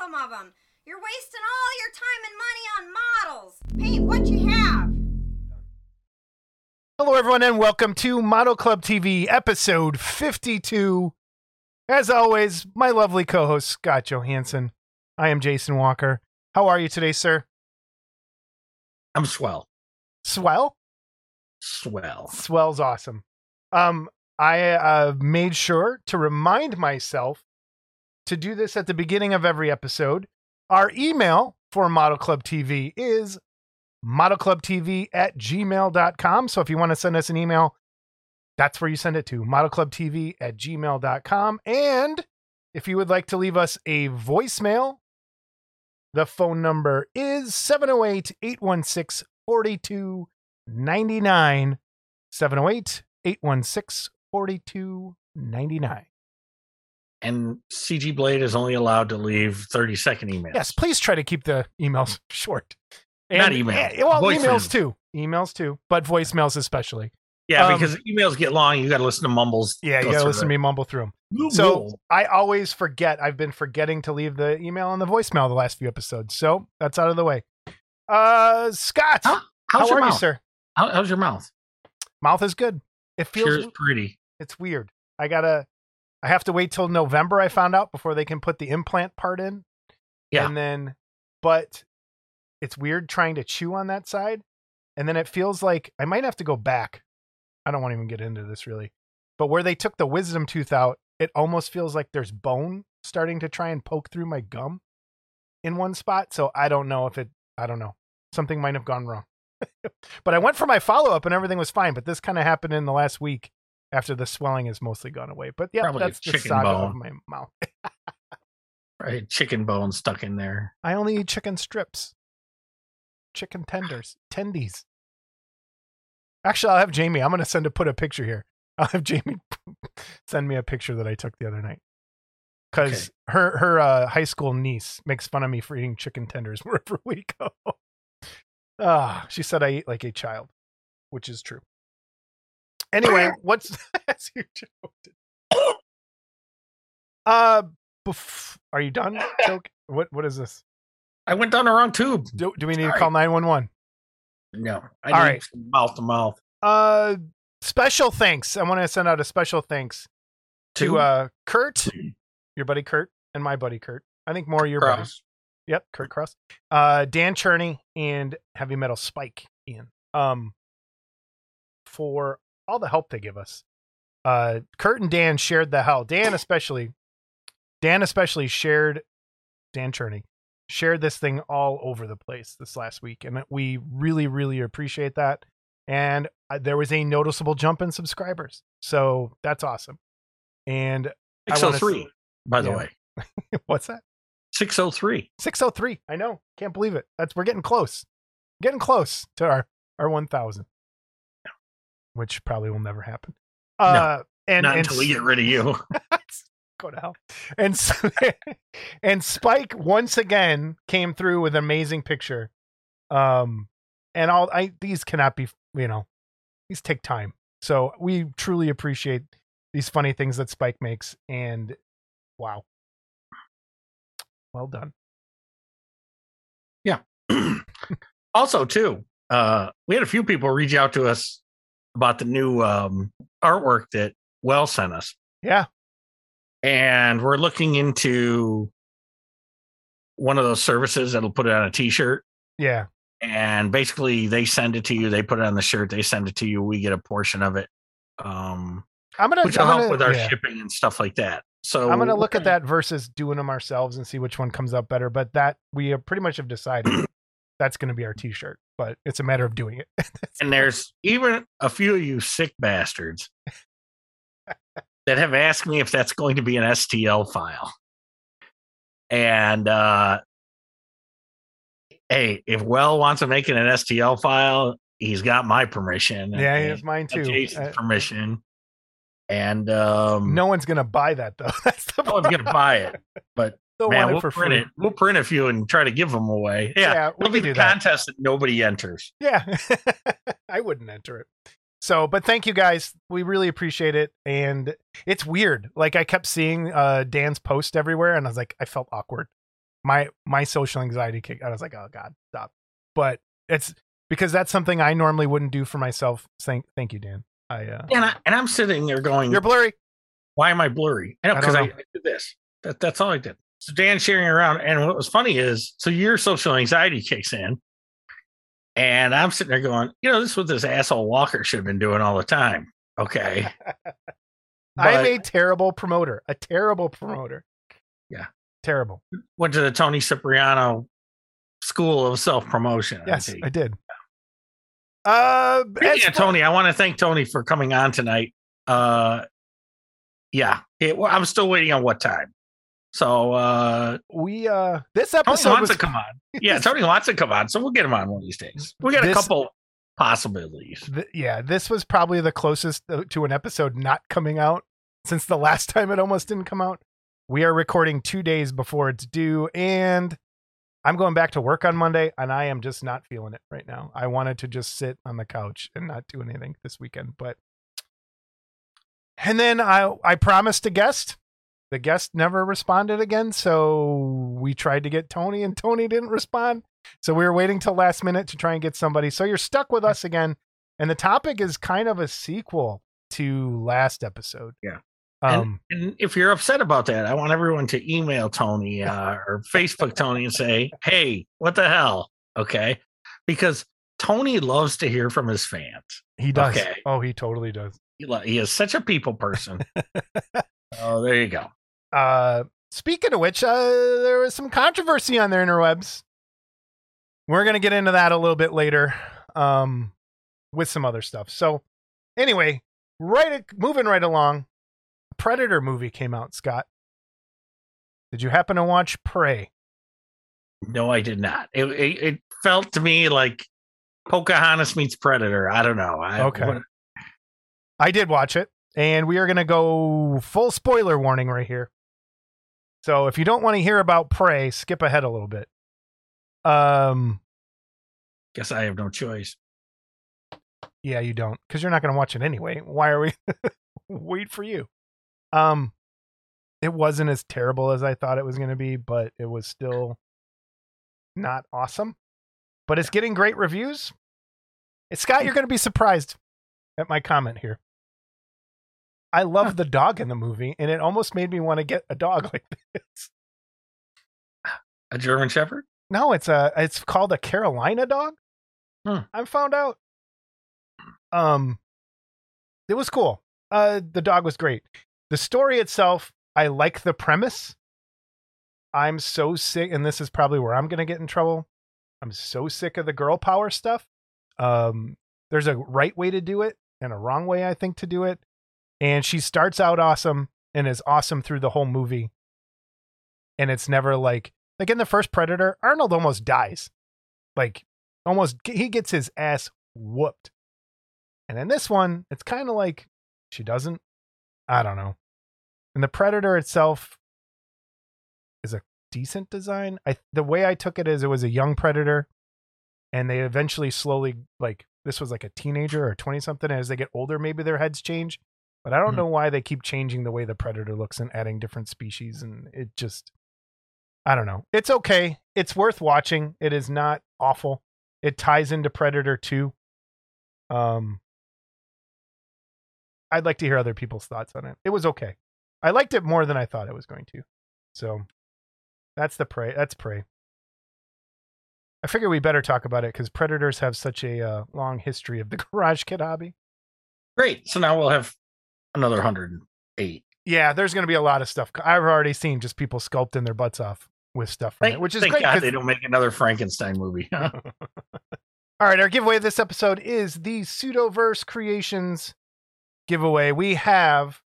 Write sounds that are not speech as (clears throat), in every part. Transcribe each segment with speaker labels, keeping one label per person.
Speaker 1: some of them. You're wasting all your time and money on models. Paint what you have.
Speaker 2: Hello, everyone, and welcome to Model Club TV, episode 52. As always, my lovely co host, Scott Johansson. I am Jason Walker. How are you today, sir?
Speaker 3: I'm swell.
Speaker 2: Swell?
Speaker 3: Swell.
Speaker 2: Swell's awesome. Um, I uh, made sure to remind myself to do this at the beginning of every episode. Our email for Model Club TV is modelclubtv at gmail.com. So if you want to send us an email, that's where you send it to modelclubtv at gmail.com. And if you would like to leave us a voicemail, the phone number is 708 816 4299. 708 816 4299.
Speaker 3: And CG Blade is only allowed to leave 30 second emails.
Speaker 2: Yes, please try to keep the emails (laughs) short.
Speaker 3: Not email,
Speaker 2: and- well,
Speaker 3: voicemails.
Speaker 2: emails too. Emails too, but voicemails especially.
Speaker 3: Yeah,
Speaker 2: Um,
Speaker 3: because emails get long. You got to listen to mumbles.
Speaker 2: Yeah, you gotta listen to me mumble through them. So I always forget. I've been forgetting to leave the email and the voicemail the last few episodes. So that's out of the way. Uh, Scott,
Speaker 3: How- how's
Speaker 2: how
Speaker 3: your
Speaker 2: are you,
Speaker 3: mouth?
Speaker 2: sir?
Speaker 3: How, how's your mouth?
Speaker 2: Mouth is good. It feels
Speaker 3: pretty.
Speaker 2: it's weird. I gotta. I have to wait till November. I found out before they can put the implant part in.
Speaker 3: Yeah.
Speaker 2: And then, but it's weird trying to chew on that side, and then it feels like I might have to go back. I don't want to even get into this really, but where they took the wisdom tooth out, it almost feels like there's bone starting to try and poke through my gum in one spot. So I don't know if it. I don't know. Something might have gone wrong. (laughs) but I went for my follow up and everything was fine. But this kind of happened in the last week after the swelling has mostly gone away. But yeah,
Speaker 3: Probably
Speaker 2: that's the saga of my mouth. (laughs)
Speaker 3: Right, chicken bone stuck in there.
Speaker 2: I only eat chicken strips, chicken tenders, tendies. Actually, I'll have Jamie. I'm going to send a put a picture here. (laughs) I'll have Jamie (laughs) send me a picture that I took the other night because her her uh, high school niece makes fun of me for eating chicken tenders wherever we go. Ah, she said I eat like a child, which is true. Anyway, what's as you joked. Uh, bef- are you done? (coughs) Joke? What what is this?
Speaker 3: I went down the wrong tube.
Speaker 2: Do, do we need to call 911?
Speaker 3: No, I
Speaker 2: All
Speaker 3: need
Speaker 2: right.
Speaker 3: mouth to mouth.
Speaker 2: Uh, special thanks. I want to send out a special thanks to
Speaker 3: Two?
Speaker 2: uh Kurt, your buddy Kurt, and my buddy Kurt. I think more your buddies.
Speaker 3: Cross.
Speaker 2: Yep, Kurt Cross. Uh, Dan Cherney and Heavy Metal Spike Ian. Um, for all the help they give us. Uh, Kurt and Dan shared the hell. Dan especially. Dan especially shared. Dan Cherney shared this thing all over the place this last week, and we really, really appreciate that. And uh, there was a noticeable jump in subscribers, so that's awesome. And
Speaker 3: 603, by the
Speaker 2: Yeah.
Speaker 3: way. (laughs)
Speaker 2: what's that?
Speaker 3: 603.
Speaker 2: 603. I know. Can't believe it. That's we're getting close. Getting close to our our 1000. Which probably will never happen. Uh and
Speaker 3: Not
Speaker 2: and
Speaker 3: until we get rid of you. (laughs)
Speaker 2: go to hell. And (laughs) and Spike once again came through with an amazing picture. Um and all I these cannot be, you know, these take time. So we truly appreciate these funny things that Spike makes and wow. Well done. Yeah. (clears throat)
Speaker 3: also, too, uh, we had a few people reach out to us about the new um, artwork that Well sent us.
Speaker 2: Yeah.
Speaker 3: and we're looking into one of those services that'll put it on a t-shirt
Speaker 2: Yeah.
Speaker 3: and basically they send it to you they put it on the shirt they send it to you we get a portion of it um
Speaker 2: I'm gonna,
Speaker 3: which will
Speaker 2: I'm
Speaker 3: help
Speaker 2: gonna-
Speaker 3: with our
Speaker 2: yeah.
Speaker 3: shipping and stuff like that so
Speaker 2: I'm gonna look at that versus doing them ourselves and see which one comes out better. But that we pretty much have decided (clears throat) that's gonna be our T-shirt. But it's a matter of doing it. (laughs)
Speaker 3: and there's even a few of you sick bastards (laughs) that have asked me if that's going to be an STL file. And uh hey, if Well wants to make it an STL file, he's got my permission.
Speaker 2: yeah,
Speaker 3: and-
Speaker 2: it's mine too.
Speaker 3: Jason's
Speaker 2: Uh,
Speaker 3: permission. And um
Speaker 2: no one's gonna buy that though. (laughs) That's the
Speaker 3: no one's gonna buy it. But
Speaker 2: They'll
Speaker 3: man, we'll print
Speaker 2: free.
Speaker 3: it. We'll print a few and try to give them away. Yeah.
Speaker 2: Yeah, we
Speaker 3: It'll be
Speaker 2: can do
Speaker 3: the
Speaker 2: that.
Speaker 3: contest that nobody enters.
Speaker 2: Yeah, (laughs) I wouldn't enter it. So, but thank you guys. We really appreciate it. And it's weird. Like I kept seeing uh Dan's post everywhere, and I was like, I felt awkward. my my social anxiety kick. I was like, oh god, stop. But it's because that's something I normally wouldn't do for myself. Thank thank you, Dan. I uh,
Speaker 3: And I and I'm sitting there going,
Speaker 2: you're blurry.
Speaker 3: why am I blurry? I know
Speaker 2: I
Speaker 3: because I,
Speaker 2: don't
Speaker 3: I did this. That, that's all I did. So Dan sharing around, and what was funny is, so your social anxiety kicks in, and I'm sitting there going, you know, this is what this asshole Walker should have been doing all the time. Okay, (laughs)
Speaker 2: I'm a terrible promoter. A terrible promoter.
Speaker 3: Yeah.
Speaker 2: Terrible.
Speaker 3: went to the Tony Cipriano School of Self Promotion.
Speaker 2: Yes, I did. Uh,
Speaker 3: Yeah, Tony, I want to thank Tony for coming on tonight. Uh, yeah, it, well, I'm still waiting on what time. So uh,
Speaker 2: we uh, this
Speaker 3: Tony
Speaker 2: episode
Speaker 3: wants
Speaker 2: was
Speaker 3: to come on. Yeah, Tony wants to come on, so we'll get him on one of these days. We got a couple possibilities.
Speaker 2: th- yeah, this was probably the closest uh, to an episode not coming out since the last (laughs) time it almost didn't come out. We are recording two days before it's due, and I'm going back to work on Monday, and I am just not feeling it right now. I wanted to just sit on the couch and not do anything this weekend, but and then I I promised a guest. The guest never responded again, so we tried to get Tony, and Tony didn't respond. So we were waiting till last minute to try and get somebody. So you're stuck with us again. And the topic is kind of a sequel to last episode.
Speaker 3: Yeah.
Speaker 2: Um,
Speaker 3: And if you're upset about that, I want everyone to email Tony (laughs) uh, or Facebook Tony and say, "Hey, what the hell?" Okay, because Tony loves to hear from his fans.
Speaker 2: he does.
Speaker 3: okay.
Speaker 2: Oh, he totally does.
Speaker 3: He, lo- he is such a people person. (laughs) oh, there you go.
Speaker 2: Uh, speaking of which, uh, there was some controversy on the interwebs. We're going to get into that a little bit later um, with some other stuff. So, anyway, right, moving right along, Predator movie came out, Scott. Did you happen to watch Prey?
Speaker 3: No, I did not. It, it, it felt to me like Pocahontas meets Predator. I don't know. I,
Speaker 2: Okay.
Speaker 3: what-
Speaker 2: I did watch it, and we are going to go full spoiler warning right here. So if you don't want to hear about Prey, skip ahead a little bit. Um,
Speaker 3: guess I have no choice.
Speaker 2: yeah, you don't, because you're not going to watch it anyway. Why are we (laughs) wait for you? Um, it wasn't as terrible as I thought it was going to be, but it was still not awesome. But it's getting great reviews. Scott, you're going to be surprised at my comment here. I love the dog in the movie, and it almost made me want to get a dog (laughs) like this.
Speaker 3: A German Shepherd?
Speaker 2: No, it's a it's called a Carolina dog.
Speaker 3: Hmm.
Speaker 2: I found out. Um, it was cool. Uh, the dog was great. The story itself, I like the premise. I'm so sick, and this is probably where I'm gonna get in trouble. I'm so sick of the girl power stuff. Um, there's a right way to do it and a wrong way, I think, to do it. And she starts out awesome and is awesome through the whole movie. And it's never like like in the first Predator, Arnold almost dies. Like almost he gets his ass whooped. And in this one, it's kind of like she doesn't. I don't know. And the Predator itself is a decent design. I the way I took it is it was a young Predator and they eventually slowly like this was like a teenager or 20 something as they get older maybe their heads change. But I don't
Speaker 3: Hmm.
Speaker 2: know why they keep changing the way the Predator looks and adding different species and it just I don't know. It's okay. It's worth watching. It is not awful. It ties into Predator 2. Um I'd like to hear other people's thoughts on it. It was okay. I liked it more than I thought it was going to. So that's the prey. That's prey. I figure we better talk about it because predators have such a uh, long history of the (laughs) garage kid hobby.
Speaker 3: Great. So now we'll have another 108.
Speaker 2: Yeah, there's going to be a lot of stuff. I've already seen just people sculpting their butts off with stuff from
Speaker 3: Thank,
Speaker 2: it, which is
Speaker 3: thank
Speaker 2: great.
Speaker 3: God they don't make another Frankenstein movie. (laughs) (laughs)
Speaker 2: All right, our giveaway this episode is the Pseudoverse Creations giveaway. We have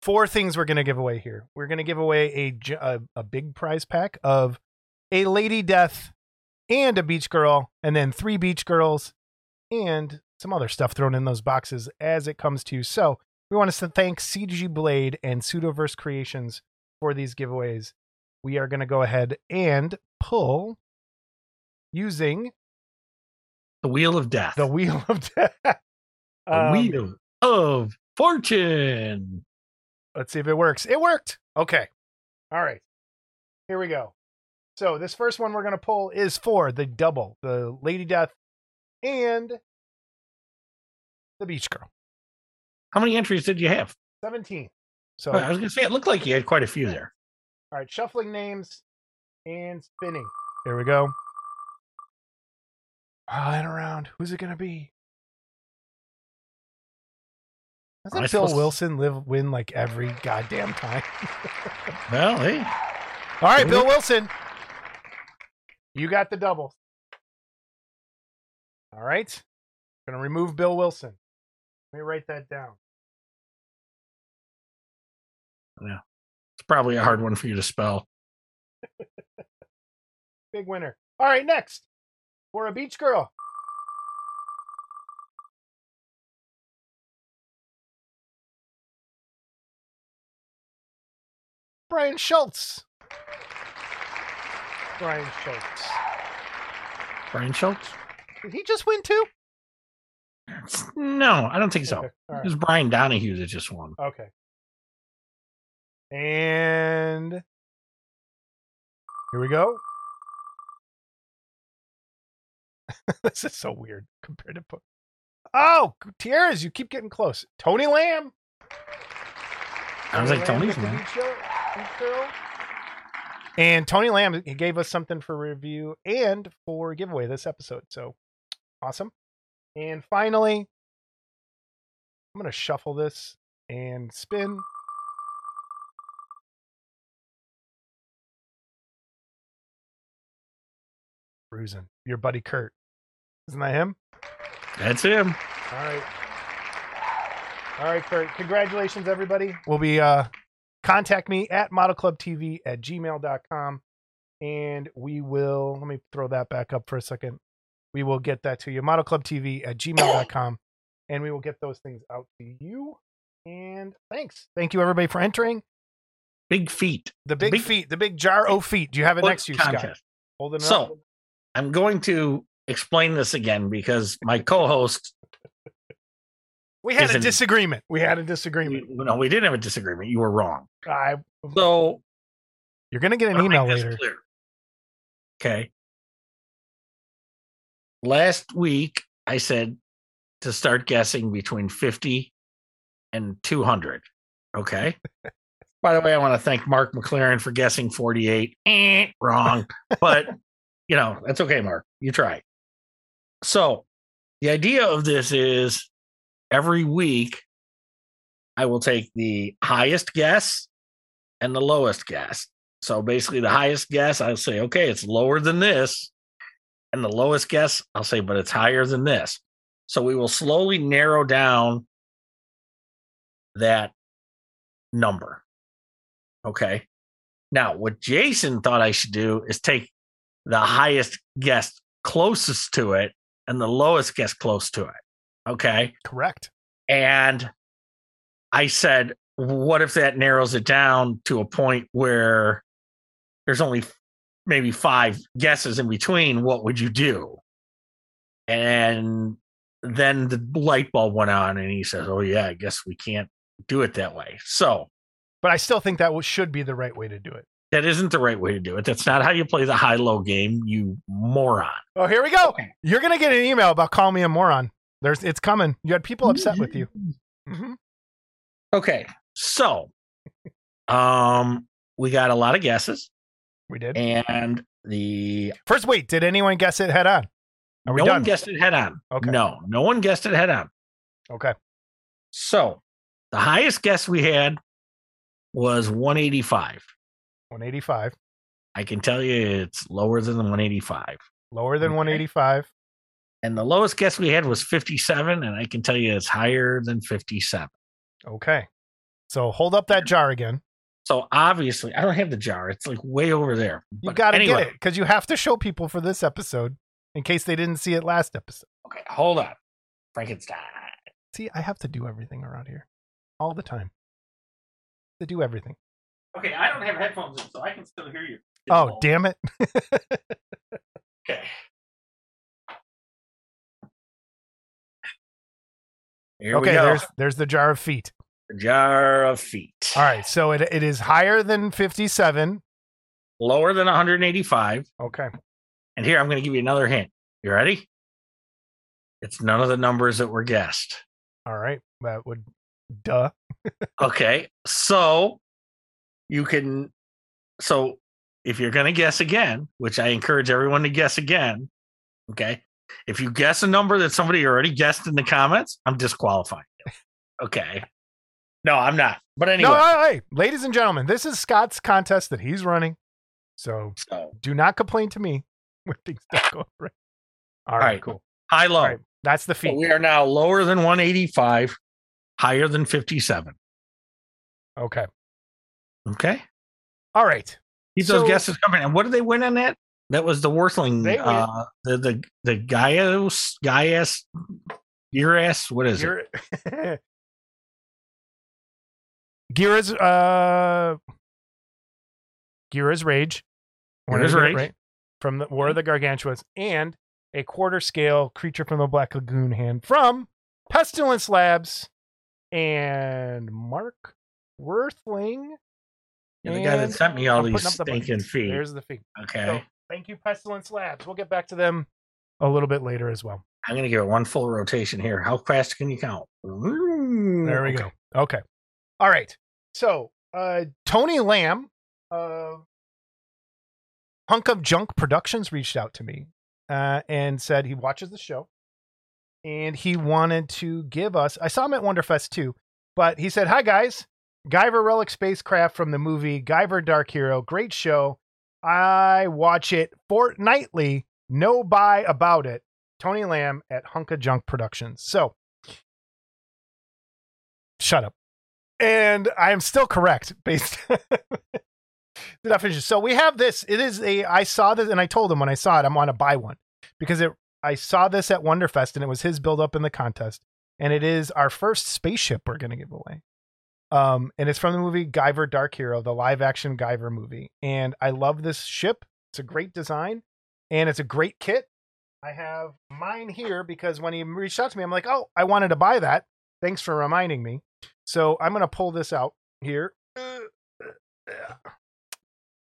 Speaker 2: four things we're going to give away here. We're going to give away a a big prize pack of a Lady Death and a Beach Girl, and then three Beach Girls and some other stuff thrown in those boxes as it comes to. You. So we want to thank CG Blade and Pseudoverse Creations for these giveaways. We are going to go ahead and pull using
Speaker 3: the Wheel of Death.
Speaker 2: the Wheel of Death.
Speaker 3: The
Speaker 2: Um,
Speaker 3: Wheel of Fortune.
Speaker 2: Let's see if it works. It worked. Okay. All right. Here we go. So this first one we're gonna pull is for the double, the Lady Death, and the Beach Girl.
Speaker 3: How many entries did you have?
Speaker 2: Seventeen. So
Speaker 3: I was gonna say it looked like you had quite a few there.
Speaker 2: all right, shuffling names and spinning. Here we go. Rolling around. Who's it gonna be? Doesn't
Speaker 3: Am I
Speaker 2: Bill
Speaker 3: supposed
Speaker 2: Wilson live win like every goddamn time? (laughs)
Speaker 3: Well, hey,
Speaker 2: All right. Bill Wilson. You got the double. All right. Gonna remove Bill Wilson. Let me write that down. Yeah.
Speaker 3: It's probably a hard one for you to spell. (laughs)
Speaker 2: Big winner. All right, next. For a beach girl. Brian Schultz. Brian Schultz.
Speaker 3: Brian Schultz?
Speaker 2: Did he just win too?
Speaker 3: No, I don't think so.
Speaker 2: Okay. All
Speaker 3: It was Brian Donahue that just won.
Speaker 2: Okay. And here we go. (laughs) this is so weird compared to. Po- oh, Gutierrez, you keep getting close. Tony Lamb.
Speaker 3: I was like,
Speaker 2: Lamb
Speaker 3: Tony's
Speaker 2: with the
Speaker 3: one.
Speaker 2: beach show- beach girl. And Tony Lamb he gave us something for review and for giveaway this episode. So awesome. And finally, I'm going to shuffle this and spin. Bruising. Your buddy Kurt. Isn't that him?
Speaker 3: That's him.
Speaker 2: All right. All right, Kurt. Congratulations, everybody. We'll be uh contact me at modelclubtv at gmail.com and we will let me throw that back up for a second. We will get that to you. Modelclubtv at gmail.com and we will get those things out to you. And thanks. Thank you everybody for entering.
Speaker 3: Big feet.
Speaker 2: The big,
Speaker 3: Big-
Speaker 2: feet, the big jar of feet. Do you have it next to you, Scott?
Speaker 3: Contest.
Speaker 2: Holding it
Speaker 3: So,
Speaker 2: up.
Speaker 3: I'm going to explain this again because my co-host,
Speaker 2: we had a disagreement. We had a disagreement.
Speaker 3: no, we didn't have a disagreement. You were wrong.
Speaker 2: I,
Speaker 3: So
Speaker 2: you're gonna get an email later.
Speaker 3: clear. Okay. Last week, I said to start guessing between 50 and 200. Okay. (laughs) By the way, I want to thank Mark McLaren for guessing 48. Eh, wrong. (laughs) But, you know, that's okay, Mark. You try. So, the idea of this is every week, I will take the highest guess and the lowest guess. So basically, the highest guess, I'll say, okay, it's lower than this. And the lowest guess, I'll say, but it's higher than this. So we will slowly narrow down that number. Okay. Now, what Jason thought I should do is take the highest guess closest to it and the lowest guess close to it. Okay.
Speaker 2: Correct.
Speaker 3: And I said, what if that narrows it down to a point where there's only maybe five guesses in between? What would you do? And then the light bulb went on, and he says, Oh, yeah, I guess we can't do it that way. So
Speaker 2: But I still think that should be the right way to do it.
Speaker 3: that isn't the right way to do it. That's not how you play the high low game, you moron.
Speaker 2: Oh, here we go.
Speaker 3: Okay.
Speaker 2: You're gonna get an email about calling me a moron. There's, it's coming. You had people upset with you. hmm
Speaker 3: Okay. So um we got a lot of guesses,
Speaker 2: We did.
Speaker 3: and the
Speaker 2: First, wait. Did anyone guess it head on? Are we
Speaker 3: no
Speaker 2: done?
Speaker 3: one guessed it head on.
Speaker 2: Okay.
Speaker 3: No, no one guessed it head on.
Speaker 2: okay.
Speaker 3: So the highest guess we had was 185.
Speaker 2: 185.
Speaker 3: I can tell you it's lower than 185.
Speaker 2: Lower than
Speaker 3: Okay.
Speaker 2: 185.
Speaker 3: And the lowest guess we had was 57, and I can tell you it's higher than 57.
Speaker 2: Okay. So hold up that jar again.
Speaker 3: So obviously, I don't have the jar. It's like way over there.
Speaker 2: You got to
Speaker 3: anyway,
Speaker 2: get it because you have to show people for this episode in case they didn't see it last episode.
Speaker 3: Okay, hold on. Frankenstein.
Speaker 2: See, I have to do everything around here all the time. To do everything.
Speaker 3: Okay, I don't have headphones in, so I can still hear you.
Speaker 2: Oh, damn it. (laughs)
Speaker 3: Okay. Here we
Speaker 2: okay,
Speaker 3: go.
Speaker 2: there's there's the jar of feet.
Speaker 3: jar of feet.
Speaker 2: All right, so it it is higher than 57
Speaker 3: lower than 185.
Speaker 2: Okay.
Speaker 3: And here I'm going to give you another hint. You ready? It's none of the numbers that were guessed.
Speaker 2: All right. That would, duh. (laughs)
Speaker 3: Okay. So you can, so if you're going to guess again, which I encourage everyone to guess again, okay. If you guess a number that somebody already guessed in the comments, I'm disqualifying you. Okay. No, I'm not. But anyway,
Speaker 2: No, hey, hey, ladies and gentlemen, this is Scott's contest that he's running. So
Speaker 3: so
Speaker 2: do not complain to me (laughs) when things don't go right. All right,
Speaker 3: right.
Speaker 2: cool.
Speaker 3: high low.
Speaker 2: All right. That's the
Speaker 3: So we are now lower than 185, higher than 57.
Speaker 2: Okay.
Speaker 3: Okay.
Speaker 2: All right.
Speaker 3: Keep
Speaker 2: So-
Speaker 3: those guesses coming. And what did they win on that? That was the Worthling,
Speaker 2: They
Speaker 3: uh, the the the Gaius Gaius Uras. What is it? (laughs) (laughs)
Speaker 2: Gaira's uh Gaira's Rage.
Speaker 3: Gaira's
Speaker 2: to get it
Speaker 3: Rage.
Speaker 2: right. From the War of the Gargantuas and a quarter scale creature from the Black Lagoon hand from Pestilence Labs and Mark Worthling.
Speaker 3: Yeah, the guy that sent me all
Speaker 2: I'm
Speaker 3: these
Speaker 2: up the
Speaker 3: stinking feet.
Speaker 2: There's the feed.
Speaker 3: Okay.
Speaker 2: So, thank you, Pestilence Labs. We'll get back to them a little bit later as well.
Speaker 3: I'm going to give it one full rotation here. How fast can you count?
Speaker 2: There
Speaker 3: There
Speaker 2: we go. Okay. All right. So uh Tony Lamb, Hunk of Junk Productions reached out to me uh and said he watches the show and he wanted to give us I saw him at Wonderfest too, but he said, Hi guys, Guyver Relic Spacecraft from the movie Guyver Dark Hero. Great show. I watch it fortnightly. No buy about it. Tony Lamb at Hunk of Junk Productions. So shut up. And I am still correct based (laughs) the definition. So we have this. It is a I saw this and I told him when I saw it, I'm on to buy one. Because it I saw this at Wonderfest and it was his build up in the contest. And it is our first spaceship we're gonna give away. Um, and it's from the movie Guyver Dark Hero, the live action Guyver movie. And I love this ship. It's a great design and it's a great kit. I have mine here because when he reached out to me, I'm like, oh, I wanted to buy that. Thanks for reminding me. So I'm gonna pull this out here.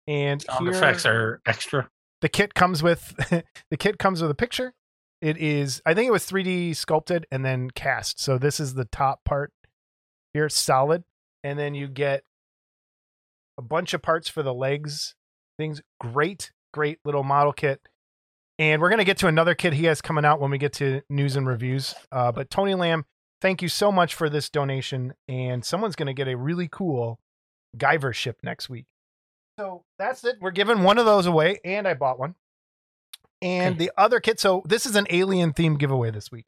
Speaker 2: And
Speaker 3: Sound
Speaker 2: here,
Speaker 3: effects are extra.
Speaker 2: the kit comes with (laughs) the kit comes with a picture. It is I think it was 3D sculpted and then cast. So this is the top part here, solid. And then you get a bunch of parts for the legs, things. Great, great little model kit. And we're gonna get to another kit he has coming out when we get to news and reviews. Uh, but Tony Lamb, thank you so much for this donation. And someone's gonna get a really cool Guyver ship next week. So that's it. We're giving one of those away, and I bought one. And
Speaker 3: Okay.
Speaker 2: the other kit, so this is an alien themed giveaway this week.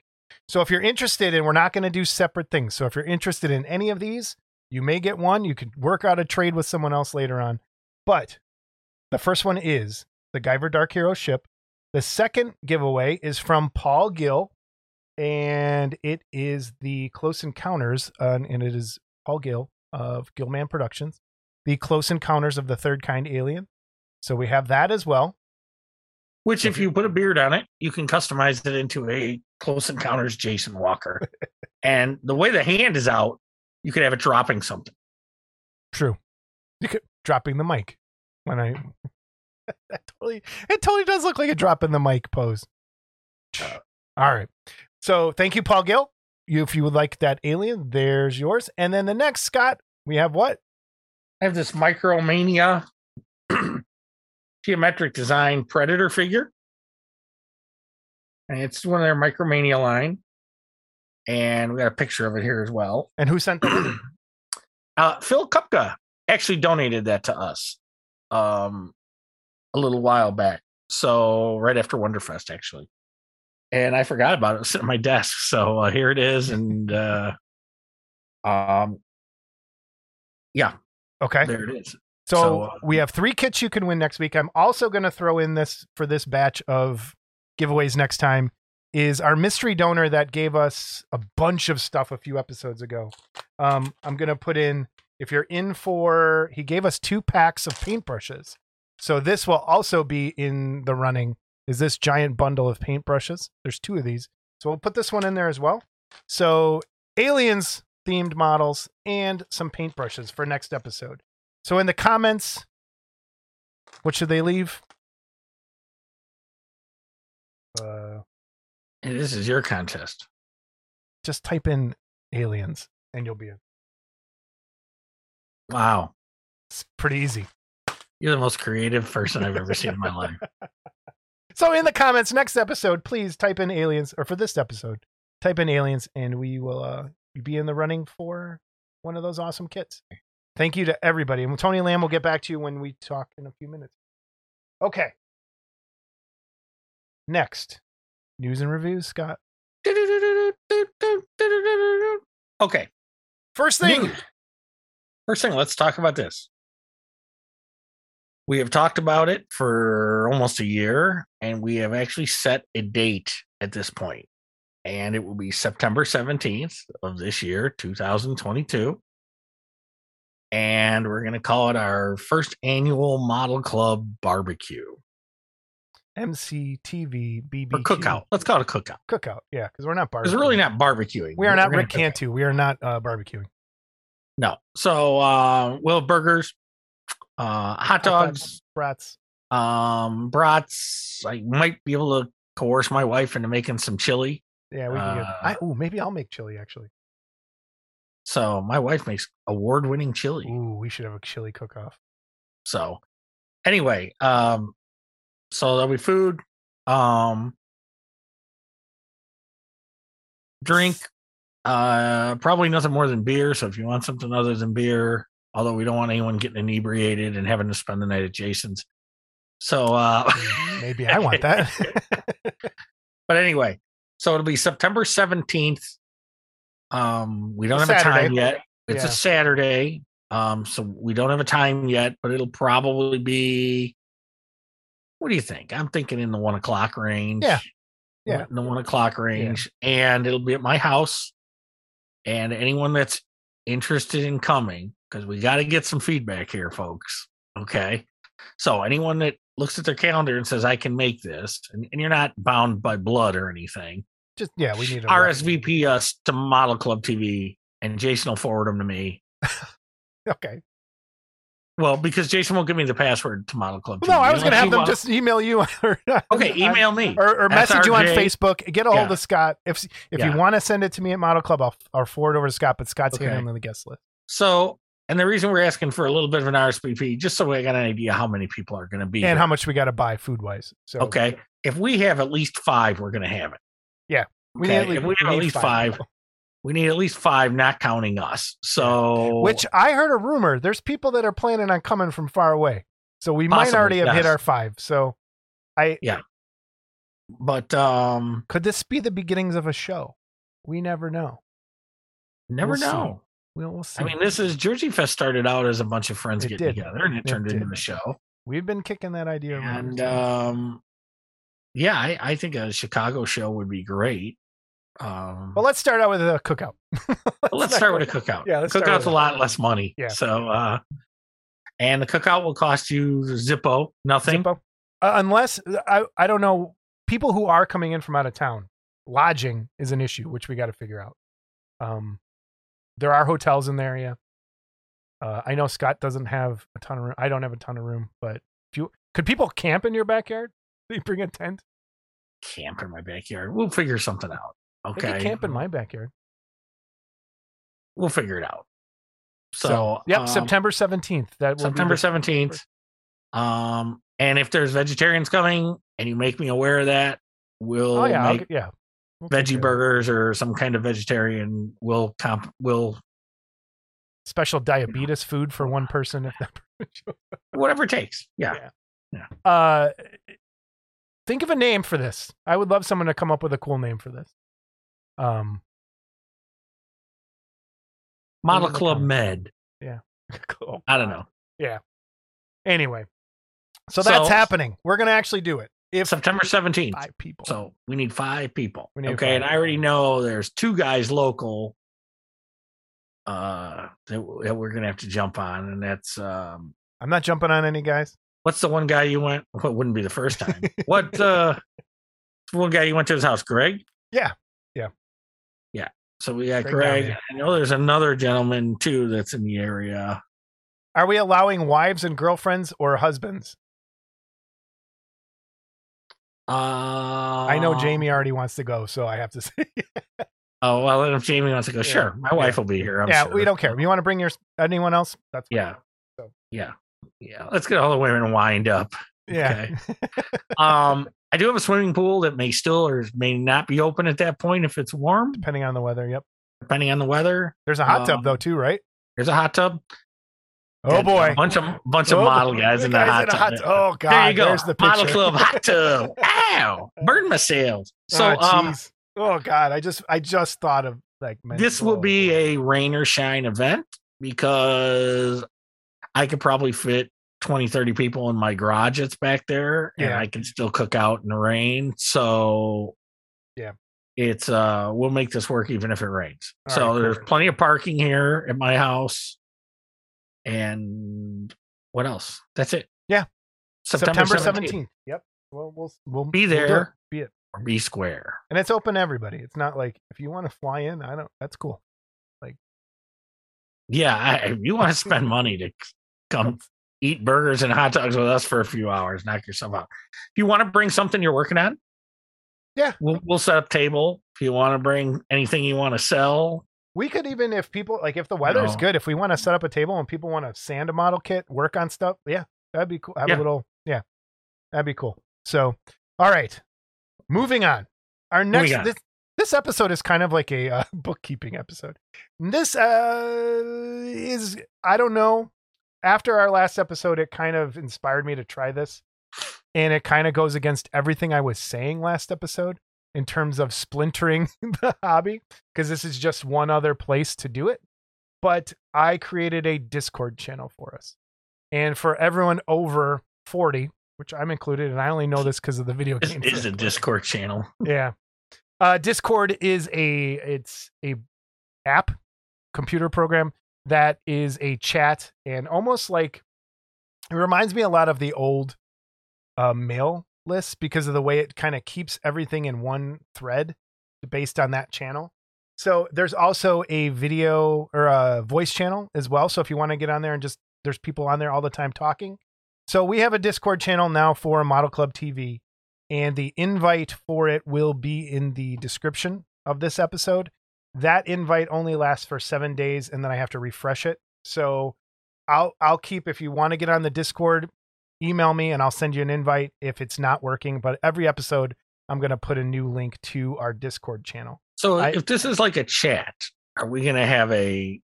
Speaker 2: So if you're interested, and we're not going to do separate things. So if you're interested in any of these, you may get one. You could work out a trade with someone else later on. But the first one is the Guyver Dark Hero ship. The second giveaway is from Paul Gill, and it is the Close Encounters, uh, and it is Paul Gill of Gillman Productions, the Close Encounters of the Third Kind Alien. So we have that as well.
Speaker 3: Which, if you put a beard on it, you can customize it into a Close Encounters Jason Walker. (laughs) and the way the hand is out, you could have it dropping something.
Speaker 2: True. You could dropping the mic when I (laughs) that totally it totally does look like a drop in the mic pose. All right. So thank you, Paul Gill. You if you would like that alien, there's yours. And then the next, Scott, we have what?
Speaker 3: I have this Micromania (clears throat) geometric design Predator figure. And it's one of their Micromania line. And we got a picture of it here as well. (clears throat)
Speaker 2: And who sent that? (clears throat)
Speaker 3: Uh, Phil Kupka actually donated that to us um, a little while back. So right after Wonderfest, actually. And I forgot about it. It was sitting at my desk. So uh, here it is. And uh, um, yeah,
Speaker 2: Okay.
Speaker 3: there it is.
Speaker 2: So,
Speaker 3: So, uh,
Speaker 2: we have three kits you can win next week. I'm also going to throw in this for this batch of giveaways next time is our mystery donor that gave us a bunch of stuff a few episodes ago. Um, I'm going to put in if you're in for he gave us two packs of paintbrushes. So this will also be in the running. Is this giant bundle of paintbrushes? There's two of these. So we'll put this one in there as well. So aliens themed models and some paintbrushes for next episode. So in the comments, What should they leave? Uh,
Speaker 3: Hey, this is your contest.
Speaker 2: just type in aliens and you'll be in.
Speaker 3: Wow.
Speaker 2: It's pretty easy.
Speaker 3: You're the most creative person I've ever seen in my life. (laughs)
Speaker 2: So in the comments next episode, please type in aliens, or for this episode, type in aliens, and we will uh, be in the running for one of those awesome kits. Thank you to everybody. And Tony Lamb will get back to you when we talk in a few minutes. Okay. Next, news and reviews, Scott.
Speaker 3: Okay.
Speaker 2: First thing,
Speaker 3: News. First thing, let's talk about this. We have talked about it for almost a year, and we have actually set a date at this point, and it will be September 17th of this year, 2022. And we're going to call it our first annual Model Club barbecue
Speaker 2: MCTV BBQ
Speaker 3: or cookout. Let's call it a cookout.
Speaker 2: Cookout, yeah, because we're not barbecuing.
Speaker 3: we're really not barbecuing.
Speaker 2: We are not Rick. Cantu. We are not uh, barbecuing.
Speaker 3: No. So uh, we'll have burgers, uh, hot dogs,
Speaker 2: Brats.
Speaker 3: um, brats. I might be able to coerce my wife into making some chili.
Speaker 2: Yeah, we can get.
Speaker 3: Uh,
Speaker 2: I, ooh, maybe I'll make chili actually.
Speaker 3: So my wife makes award-winning chili.
Speaker 2: Ooh, we should have a chili cook-off.
Speaker 3: So anyway, um, so there'll be food, um, drink, uh, probably nothing more than beer. So if you want something other than beer, although we don't want anyone getting inebriated and having to spend the night at Jason's. So, uh,
Speaker 2: Maybe I want that. (laughs)
Speaker 3: but anyway, so it'll be September 17th. Um, we don't
Speaker 2: A
Speaker 3: have a time yet. It's
Speaker 2: Yeah.
Speaker 3: a Saturday. Um, so we don't have a time yet, but it'll probably be what do you think? I'm thinking in the one o'clock range.
Speaker 2: Yeah. Yeah.
Speaker 3: In the one o'clock range. And it'll be at my house. And anyone that's interested in coming, because we got to get some feedback here, folks. Okay. So anyone that looks at their calendar and says, I can make this, and, and you're not bound by blood or anything,
Speaker 2: Just yeah, we need a
Speaker 3: RSVP us to Model Club TV, and Jason will forward them to me. (laughs)
Speaker 2: Okay.
Speaker 3: Well, because Jason won't give me the password to Model Club TV.
Speaker 2: No, I was going to have them
Speaker 3: want-
Speaker 2: just email you. (laughs) Or,
Speaker 3: Okay, uh, email me.
Speaker 2: or, or message you on Facebook. Get a hold
Speaker 3: Yeah.
Speaker 2: of Scott. If if
Speaker 3: Yeah.
Speaker 2: you want to send it to me at Model Club, I'll, I'll forward over to Scott. But Scott's
Speaker 3: Okay.
Speaker 2: handling the guest list.
Speaker 3: So, and the reason we're asking for a little bit of an RSVP, just so we got an idea how many people are going to be.
Speaker 2: and
Speaker 3: here.
Speaker 2: how much we got to buy food wise. So
Speaker 3: Okay. If we have at least five, we're going to have it.
Speaker 2: Yeah. we
Speaker 3: Okay,
Speaker 2: need at least,
Speaker 3: if we have at least five,
Speaker 2: people.
Speaker 3: we need at least five, not counting us. So,
Speaker 2: Which I heard a rumor. There's people that are planning on coming from far away. So we might already have hit our five. So I yeah.
Speaker 3: but um,
Speaker 2: could this be the beginnings of a show? We never know.
Speaker 3: never
Speaker 2: We'll
Speaker 3: know.
Speaker 2: We'll, we'll see.
Speaker 3: I mean, this is Jersey Fest started out as a bunch of friends
Speaker 2: It
Speaker 3: getting
Speaker 2: did.
Speaker 3: together, and it
Speaker 2: It
Speaker 3: turned into
Speaker 2: did.
Speaker 3: the show.
Speaker 2: We've been kicking that idea around.
Speaker 3: And um, yeah, I, I think a Chicago show would be great. Um,
Speaker 2: well, let's start out with a cookout. (laughs)
Speaker 3: But let's start with a cookout.
Speaker 2: Yeah, let's start
Speaker 3: cookout's
Speaker 2: with
Speaker 3: a lot less money.
Speaker 2: Yeah.
Speaker 3: So, uh, and the cookout will cost you Zippo nothing.
Speaker 2: Zippo. Uh, unless I, I don't know people who are coming in from out of town. Lodging is an issue, which we got to figure out. Um, there are hotels in the area. Uh, I know Scott doesn't have a ton of room. I don't have a ton of room, but if you could, people camp in your backyard. (laughs) They bring a tent.
Speaker 3: Camp in my backyard. We'll figure something out. Okay.
Speaker 2: camp in my backyard.
Speaker 3: We'll figure it out. So,
Speaker 2: So, yep,
Speaker 3: um,
Speaker 2: September seventeenth. That
Speaker 3: September seventeenth. Um, and if there's vegetarians coming, and you make me aware of that, we'll
Speaker 2: Oh yeah,
Speaker 3: make
Speaker 2: yeah.
Speaker 3: Veggie burgers or some kind of vegetarian. We'll comp. We'll
Speaker 2: Special diabetes food for one person. If that (laughs)
Speaker 3: whatever it takes. Yeah.
Speaker 2: Uh, think of a name for this. I would love someone to come up with a cool name for this. Um,
Speaker 3: Model Club Med. Yeah. (laughs)
Speaker 2: cool.
Speaker 3: I don't know. Yeah.
Speaker 2: Anyway, so that's
Speaker 3: So-
Speaker 2: happening. We're gonna actually do it. If
Speaker 3: September seventeenth.
Speaker 2: five people,
Speaker 3: So we need five people.
Speaker 2: Need
Speaker 3: okay, and
Speaker 2: five.
Speaker 3: I already know there's two guys local uh that, that we're gonna have to jump on, and that's um
Speaker 2: I'm not jumping on any guys.
Speaker 3: what's the one guy you went? (laughs) Well, it wouldn't be the first time. what uh the (laughs) one guy you went to his house, Greg?
Speaker 2: Yeah. Yeah.
Speaker 3: Yeah. So we got
Speaker 2: Greg
Speaker 3: Greg. I know there's another gentleman too that's in the area.
Speaker 2: Are we allowing wives and girlfriends or husbands?
Speaker 3: Uh,
Speaker 2: I know Jamie already wants to go, so I have to (laughs) say.
Speaker 3: Oh well, if Jamie wants to go,
Speaker 2: Yeah.
Speaker 3: sure. My
Speaker 2: Yeah.
Speaker 3: wife will be here. I'm
Speaker 2: yeah,
Speaker 3: sure.
Speaker 2: we don't care. You want to bring your anyone else? That's fine.
Speaker 3: Yeah.
Speaker 2: So.
Speaker 3: Yeah. Yeah. Let's get all the women wind up.
Speaker 2: yeah. (laughs)
Speaker 3: Um, I do have a swimming pool that may still or may not be open at that point if it's warm,
Speaker 2: Depending on the weather. Yep.
Speaker 3: depending on the weather.
Speaker 2: There's a hot tub
Speaker 3: Um,
Speaker 2: though too, right?
Speaker 3: There's a hot tub.
Speaker 2: Oh
Speaker 3: A
Speaker 2: boy.
Speaker 3: bunch of bunch of
Speaker 2: Oh,
Speaker 3: model guys in the hot tub.
Speaker 2: Oh god.
Speaker 3: there you go.
Speaker 2: There's the
Speaker 3: model club hot tub. (laughs) Ow! Burned myself. So
Speaker 2: oh,
Speaker 3: um,
Speaker 2: oh god. I just I just thought of like
Speaker 3: this will be a rain or shine event because I could probably fit 20, 30 people in my garage that's back there and I can still cook out in the rain. So
Speaker 2: Yeah.
Speaker 3: it's uh we'll make this work even if it rains.
Speaker 2: All
Speaker 3: so
Speaker 2: right,
Speaker 3: there's plenty of parking here at my house. And what else? That's it.
Speaker 2: Yeah.
Speaker 3: September,
Speaker 2: September
Speaker 3: 17th.
Speaker 2: 17th. Yep. Well, we'll we'll
Speaker 3: Be
Speaker 2: we'll it.
Speaker 3: there.
Speaker 2: Be it.
Speaker 3: Or be square.
Speaker 2: And it's open to everybody. It's not like if you want to fly in, I don't. That's cool.
Speaker 3: Like, yeah, I, if you want to spend money to come eat burgers and hot dogs with us for a few hours, knock yourself out. If you want to bring something you're working on,
Speaker 2: Yeah.
Speaker 3: we'll we'll set up table. If you want to bring anything you want to sell,
Speaker 2: We could even if people like if the weather's
Speaker 3: No.
Speaker 2: good, if we want to set up a table and people want to sand a model kit, work on stuff, yeah, that'd be cool. Have
Speaker 3: Yeah.
Speaker 2: a little, yeah, that'd be cool. So, all right, moving on. Our next this this episode is kind of like a uh, (laughs) bookkeeping episode. This uh is I don't know. After our last episode, it kind of inspired me to try this, and it kind of goes against everything I was saying last episode in terms of splintering (laughs) the hobby because this is just one other place to do it. But I created a Discord channel for us. And for everyone over 40, which I'm included, and I only know this because of the video
Speaker 3: game.
Speaker 2: games.
Speaker 3: is a Discord channel.
Speaker 2: yeah. Uh, Discord is a it's a app, computer program that is a chat and almost like it reminds me a lot of the old uh, mail lists because of the way it kind of keeps everything in one thread based on that channel. So there's also a video or a voice channel as well. So if you want to get on there and just there's people on there all the time talking. So we have a Discord channel now for Model Club TV and the invite for it will be in the description of this episode. That invite only lasts for seven days, and then I have to refresh it. So I'll I'll keep if you want to get on the Discord, email me and I'll send you an invite if it's not working. But every episode, I'm gonna put a new link to our Discord channel.
Speaker 3: So
Speaker 2: I-
Speaker 3: if this is like a chat, are we going to have a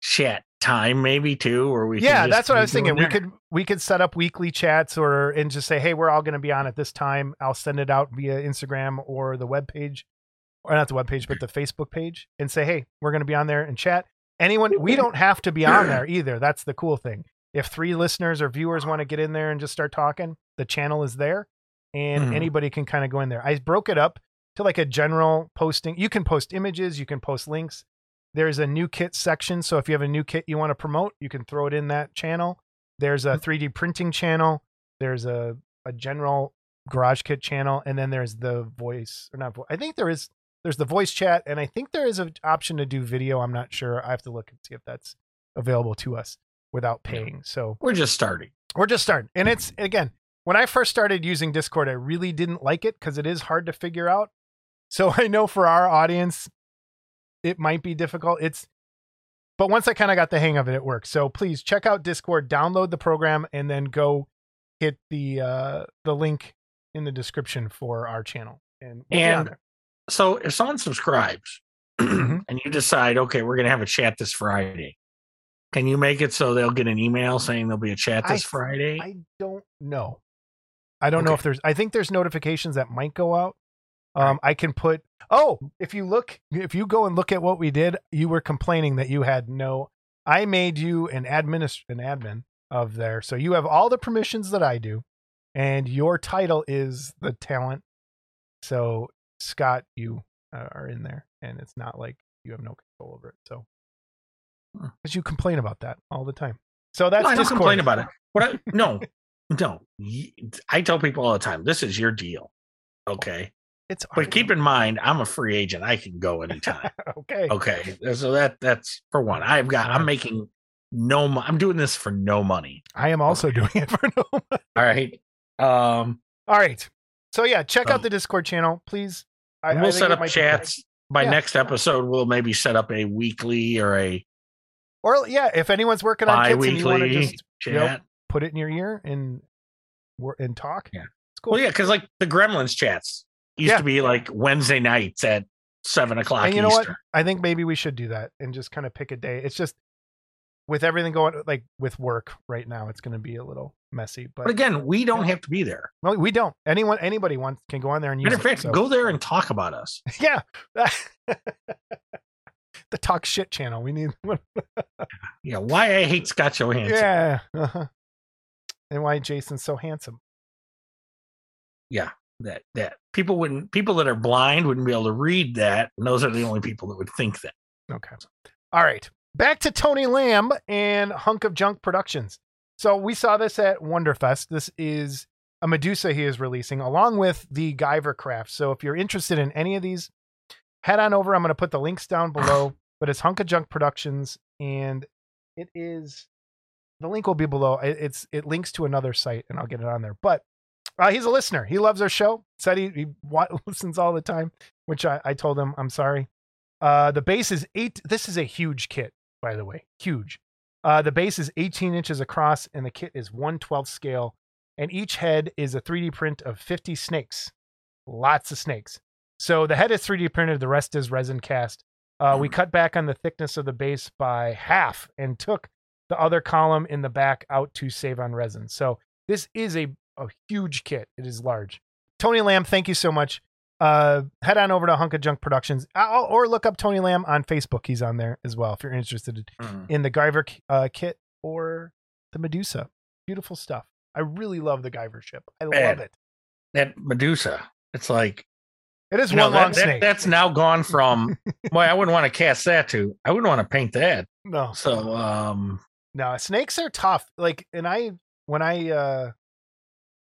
Speaker 3: chat time maybe too, or we?
Speaker 2: yeah, that's what I was thinking.
Speaker 3: doing
Speaker 2: We could we could set up weekly chats or and just say, hey, we're all going to be on at this time. I'll send it out via Instagram or the web page, or not the web page, but the Facebook page, and say, hey, we're going to be on there and chat. Anyone, we don't have to be on (clears throat) there either. That's the cool thing. If three listeners or viewers want to get in there and just start talking, the channel is there, and
Speaker 3: Mhm.
Speaker 2: anybody can kind of go in there. I broke it up to like a general posting. You can post images, you can post links. There's a new kit section. So if you have a new kit you want to promote, you can throw it in that channel. There's a 3D printing channel. There's a, a general garage kit channel. And then there's the voice or not. Vo- I think there is, there's the voice chat. And I think there is an option to do video. I'm not sure. I have to look and see if that's available to us without
Speaker 3: Yeah.
Speaker 2: paying. So
Speaker 3: We're just starting.
Speaker 2: we're just starting. And it's again, when I first started using Discord, I really didn't like it because it is hard to figure out. So (laughs) I know for our audience, it might be difficult. It's but once I kind of got the hang of it, it works. So please check out Discord, download the program, and then go hit the uh the link in the description for our channel. And, we'll
Speaker 3: And- So if someone subscribes (clears throat)
Speaker 2: Mhm.
Speaker 3: and you decide, okay, we're going to have a chat this Friday, can you make it so they'll get an email saying there'll be a chat this
Speaker 2: th-
Speaker 3: Friday?
Speaker 2: I don't know. I don't know if there's. I think there's notifications that might go out. Um, I can put. Oh, if you look, if you go and look at what we did, you were complaining that you had no. I made you an admin, an admin of there, so you have all the permissions that I do, and your title is the talent. So Scott, you uh, are in there, and it's not like you have no control over it. So. Because you complain about that all the time. So that's
Speaker 3: no, I don't complain about it. What I, no, (laughs) no. I tell people all the time, this is your deal. Okay.
Speaker 2: It's
Speaker 3: But keep in mind, I'm a free agent. I can go (laughs) anytime.
Speaker 2: okay.
Speaker 3: okay. So that that's for one. I've got I'm making no I'm doing this for no money.
Speaker 2: I am also doing (laughs) it for no money.
Speaker 3: All right. Um
Speaker 2: All right. So yeah, check out
Speaker 3: Um,
Speaker 2: the Discord channel, please. I,
Speaker 3: we'll
Speaker 2: think
Speaker 3: set up
Speaker 2: be
Speaker 3: chats. By
Speaker 2: Yeah.
Speaker 3: next episode, we'll maybe set up a weekly or a
Speaker 2: Or yeah, if anyone's working on kids and you want to just
Speaker 3: chat.
Speaker 2: Yep. put it in your ear and and talk,
Speaker 3: Yeah.
Speaker 2: it's cool.
Speaker 3: Well, yeah, because like the Gremlins chats used
Speaker 2: Yeah.
Speaker 3: to be like Wednesday nights at seven o'clock
Speaker 2: and you know what? I think maybe we should do that and just kind of pick a day. It's just with everything going like with work right now, it's going to be a little messy. But,
Speaker 3: But again, we don't have to be there.
Speaker 2: well, we don't. Anyone, anybody wants can go on there and use
Speaker 3: Matter of
Speaker 2: it.
Speaker 3: fact,
Speaker 2: so-
Speaker 3: go there and talk about us. (laughs)
Speaker 2: yeah. (laughs) the talk shit channel. We need. (laughs)
Speaker 3: Yeah, why I hate Scott Johansson.
Speaker 2: yeah. Uh-huh. And why Jason's so handsome. Yeah.
Speaker 3: That that people wouldn't people that are blind wouldn't be able to read that, and those are the only people that would think that.
Speaker 2: Okay. All right. Back to Tony Lamb and Hunk of Junk Productions. So we saw this at Wonderfest. This is a Medusa he is releasing along with the Guyver craft. So if you're interested in any of these, head on over. I'm going to put the links down below. (laughs) But it's Hunk of Junk Productions, and it is the link will be below. It- It's it links to another site, and I'll get it on there. But uh, he's a listener. He loves our show. Said he, he (laughs) listens all the time, which I, I told him I'm sorry. Uh, the base is eight. This is a huge kit, by the way, huge. Uh, the base is 18 inches across, and the kit is 112 scale, and each head is a 3D print of 50 snakes. Lots of snakes. So the head is 3D printed. The rest is resin cast. Uh, we cut back on the thickness of the base by half and took the other column in the back out to save on resin. So this is a, a huge kit. It is large. Tony Lamb, thank you so much. Uh, head on over to Hunk of Junk Productions uh, or look up Tony Lamb on Facebook. He's on there as well if you're interested in the Guyver uh, kit or the Medusa. Beautiful stuff. I really love the Guyver ship. I
Speaker 3: Man.
Speaker 2: love it.
Speaker 3: That Medusa, it's like
Speaker 2: It is one
Speaker 3: that-
Speaker 2: long
Speaker 3: that-
Speaker 2: snake.
Speaker 3: that's now gone from. (laughs) boy, I wouldn't want to cast that to. I wouldn't want to paint that.
Speaker 2: no,
Speaker 3: So, um,
Speaker 2: no, snakes are tough. Like, and I when I uh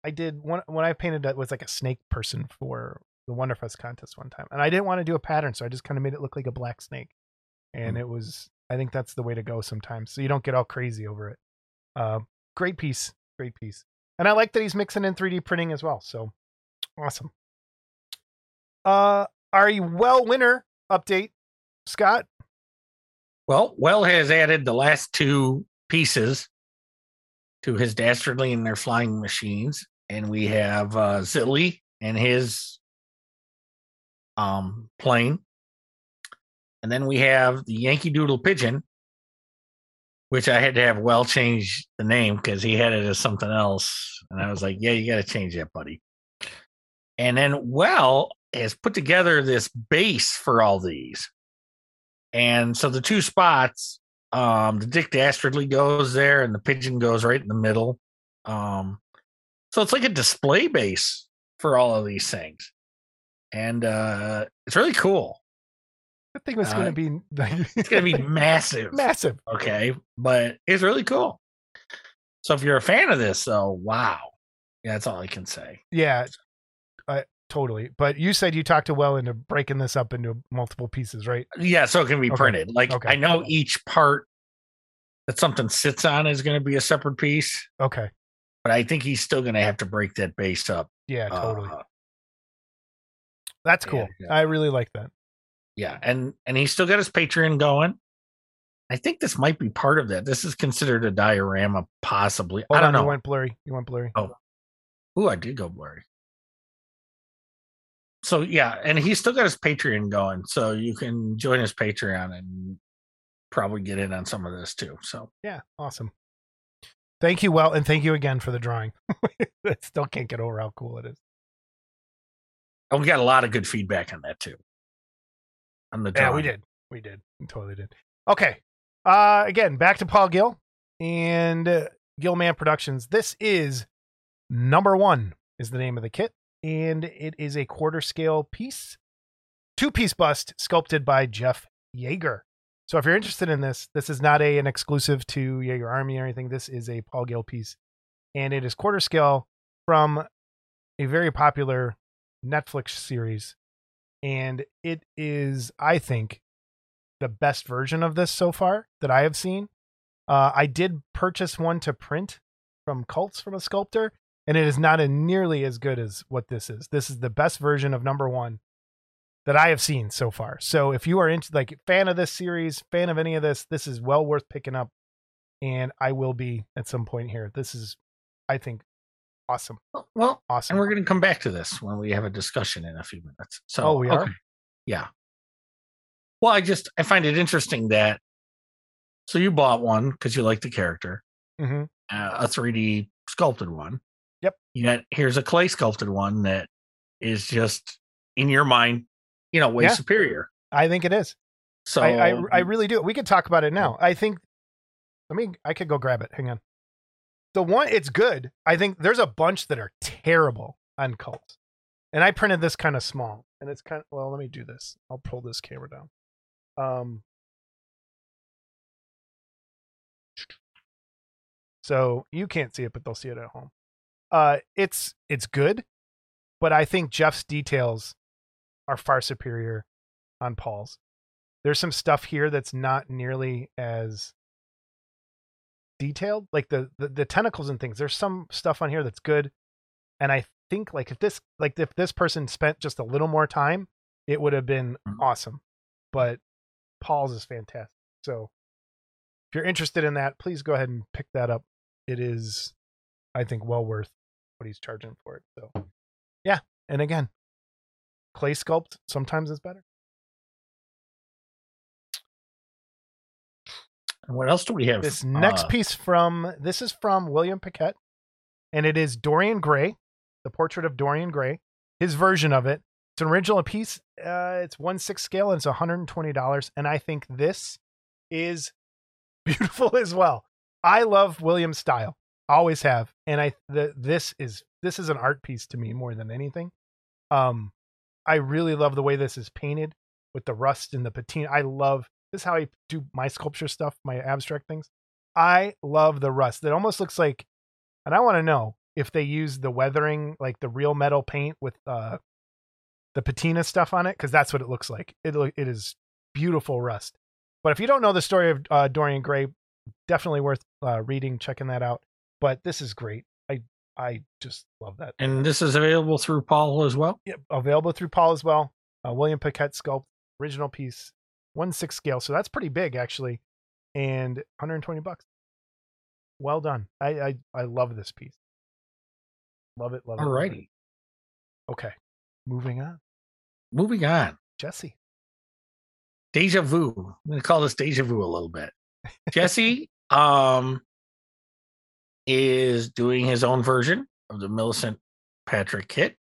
Speaker 2: I did one when I painted that was like a snake person for the Wonderfest contest one time, and I didn't want to do a pattern, so I just kind of made it look like a black snake, and
Speaker 3: Hmm.
Speaker 2: it was. I think that's the way to go sometimes, so you don't get all crazy over it. Uh, great piece, great piece, and I like that he's mixing in 3D printing as well. So awesome. Uh, our well winner update, Scott.
Speaker 3: well, Well has added the last two pieces to his Dastardly and their flying machines, and we have uh, Zilly and his um plane, and then we have the Yankee Doodle Pigeon, which I had to have Well change the name because he had it as something else, and I was like, "Yeah, you got to change that, buddy." And then Well has put together this base for all these. And so the two spots, um, the Dick Dastardly goes there and the pigeon goes right in the middle. Um, so it's like a display base for all of these things. And uh it's really cool.
Speaker 2: I think it was
Speaker 3: Uh,
Speaker 2: going to be (laughs)
Speaker 3: It's gonna be massive.
Speaker 2: massive.
Speaker 3: Okay. But it's really cool. So if you're a fan of this, though, wow. Yeah, that's all I can say.
Speaker 2: Yeah, totally. But you said you talked to Well into breaking this up into multiple pieces, right?
Speaker 3: Yeah, so it can be
Speaker 2: Okay.
Speaker 3: printed. Like
Speaker 2: Okay.
Speaker 3: I know each part that something sits on is going to be a separate piece,
Speaker 2: Okay.
Speaker 3: but I think he's still going to have to break that base up.
Speaker 2: Yeah, totally.
Speaker 3: Uh,
Speaker 2: That's
Speaker 3: yeah,
Speaker 2: cool.
Speaker 3: yeah.
Speaker 2: I really like that.
Speaker 3: yeah, and and he's still got his Patreon going. I think this might be part of that. This is considered a diorama, possibly.
Speaker 2: Hold
Speaker 3: I don't
Speaker 2: on,
Speaker 3: know.
Speaker 2: You went blurry. You went blurry.
Speaker 3: Oh, ooh, I did go blurry. So yeah, and he's still got his Patreon going, so you can join his Patreon and probably get in on some of this too. So
Speaker 2: Yeah, awesome. Thank you, Well, and thank you again for the drawing. (laughs) I still can't get over how cool it is.
Speaker 3: and we got a lot of good feedback on that too. On the
Speaker 2: Yeah, we did. We did. We totally did. Okay. Uh again, back to Paul Gill and uh, Gillman Productions. This is number 1 is the name of the kit and it is a quarter scale piece. Two piece bust sculpted by Jeff Yagher. So if you're interested in this, this is not a an exclusive to Yagher Army or anything. This is a Paul Gill piece and it is quarter scale from a very popular Netflix series and it is i think the best version of this so far that i have seen uh, i did purchase one to print from cults from a sculptor and it is not a nearly as good as what this is. This is the best version of number one that I have seen so far. So if you are into like fan of this series, fan of any of this, this is well worth picking up. And I will be at some point here. This is, I think, awesome.
Speaker 3: Well,
Speaker 2: Awesome.
Speaker 3: and we're going to come back to this when we have a discussion in a few minutes. So,
Speaker 2: Oh, we are?
Speaker 3: Yeah. Well, I just I find it interesting that so you bought one because you like the character,
Speaker 2: hmm
Speaker 3: uh, a 3D sculpted one.
Speaker 2: Yep.
Speaker 3: Yet here's a clay sculpted one that is just in your mind, you know, way
Speaker 2: Yeah.
Speaker 3: superior.
Speaker 2: I think it is.
Speaker 3: So
Speaker 2: I, I I really do. We could talk about it now. I think. Let me. I could go grab it. Hang on. The one, it's good. I think there's a bunch that are terrible on and I printed this kind of small, and it's kind of well. Let me do this. I'll pull this camera down. Um. So you can't see it, but they'll see it at home. Uh, it's it's good, but I think Jeff's details are far superior on Paul's. There's some stuff here that's not nearly as detailed like the, the the tentacles and things. There's some stuff on here that's good and i think like if this like if this person spent just a little more time it would have been
Speaker 3: Mhm.
Speaker 2: awesome but paul's is fantastic. So if you're interested in that please go ahead and pick that up. It is i think well worth what he's charging for it so yeah and again clay sculpt sometimes is better
Speaker 3: And what else do we have?
Speaker 2: this next
Speaker 3: Uh,
Speaker 2: piece from this is from William Paquette, and it is Dorian Gray, the portrait of Dorian Gray, his version of it. It's an original piece. Uh, it's one six scale and it's one hundred and twenty dollars. And I think this is (laughs) beautiful as well. I love William's style, always have, and I the this is this is an art piece to me more than anything. Um, I really love the way this is painted with the rust and the patina. I love this is how I do my sculpture stuff, my abstract things. I love the rust. It almost looks like, and I want to know if they use the weathering, like the real metal paint with uh, the patina stuff on it, because that's what it looks like. It it is beautiful rust. But if you don't know the story of uh, Dorian Gray, definitely worth uh, reading, checking that out. But this is great. I I just love that.
Speaker 3: and this is available through Paul as well.
Speaker 2: Yep, available through Paul as well. Uh, William Paquette sculpt, original piece, one six scale. So that's pretty big actually, and 120 bucks. Well done. I I, I love this piece. Love it. Love it. love it.
Speaker 3: Alrighty.
Speaker 2: Okay, moving on.
Speaker 3: Moving on.
Speaker 2: Jesse.
Speaker 3: Deja vu. I'm gonna call this deja vu a little bit. Jesse um is doing his own version of the Millicent Patrick kit.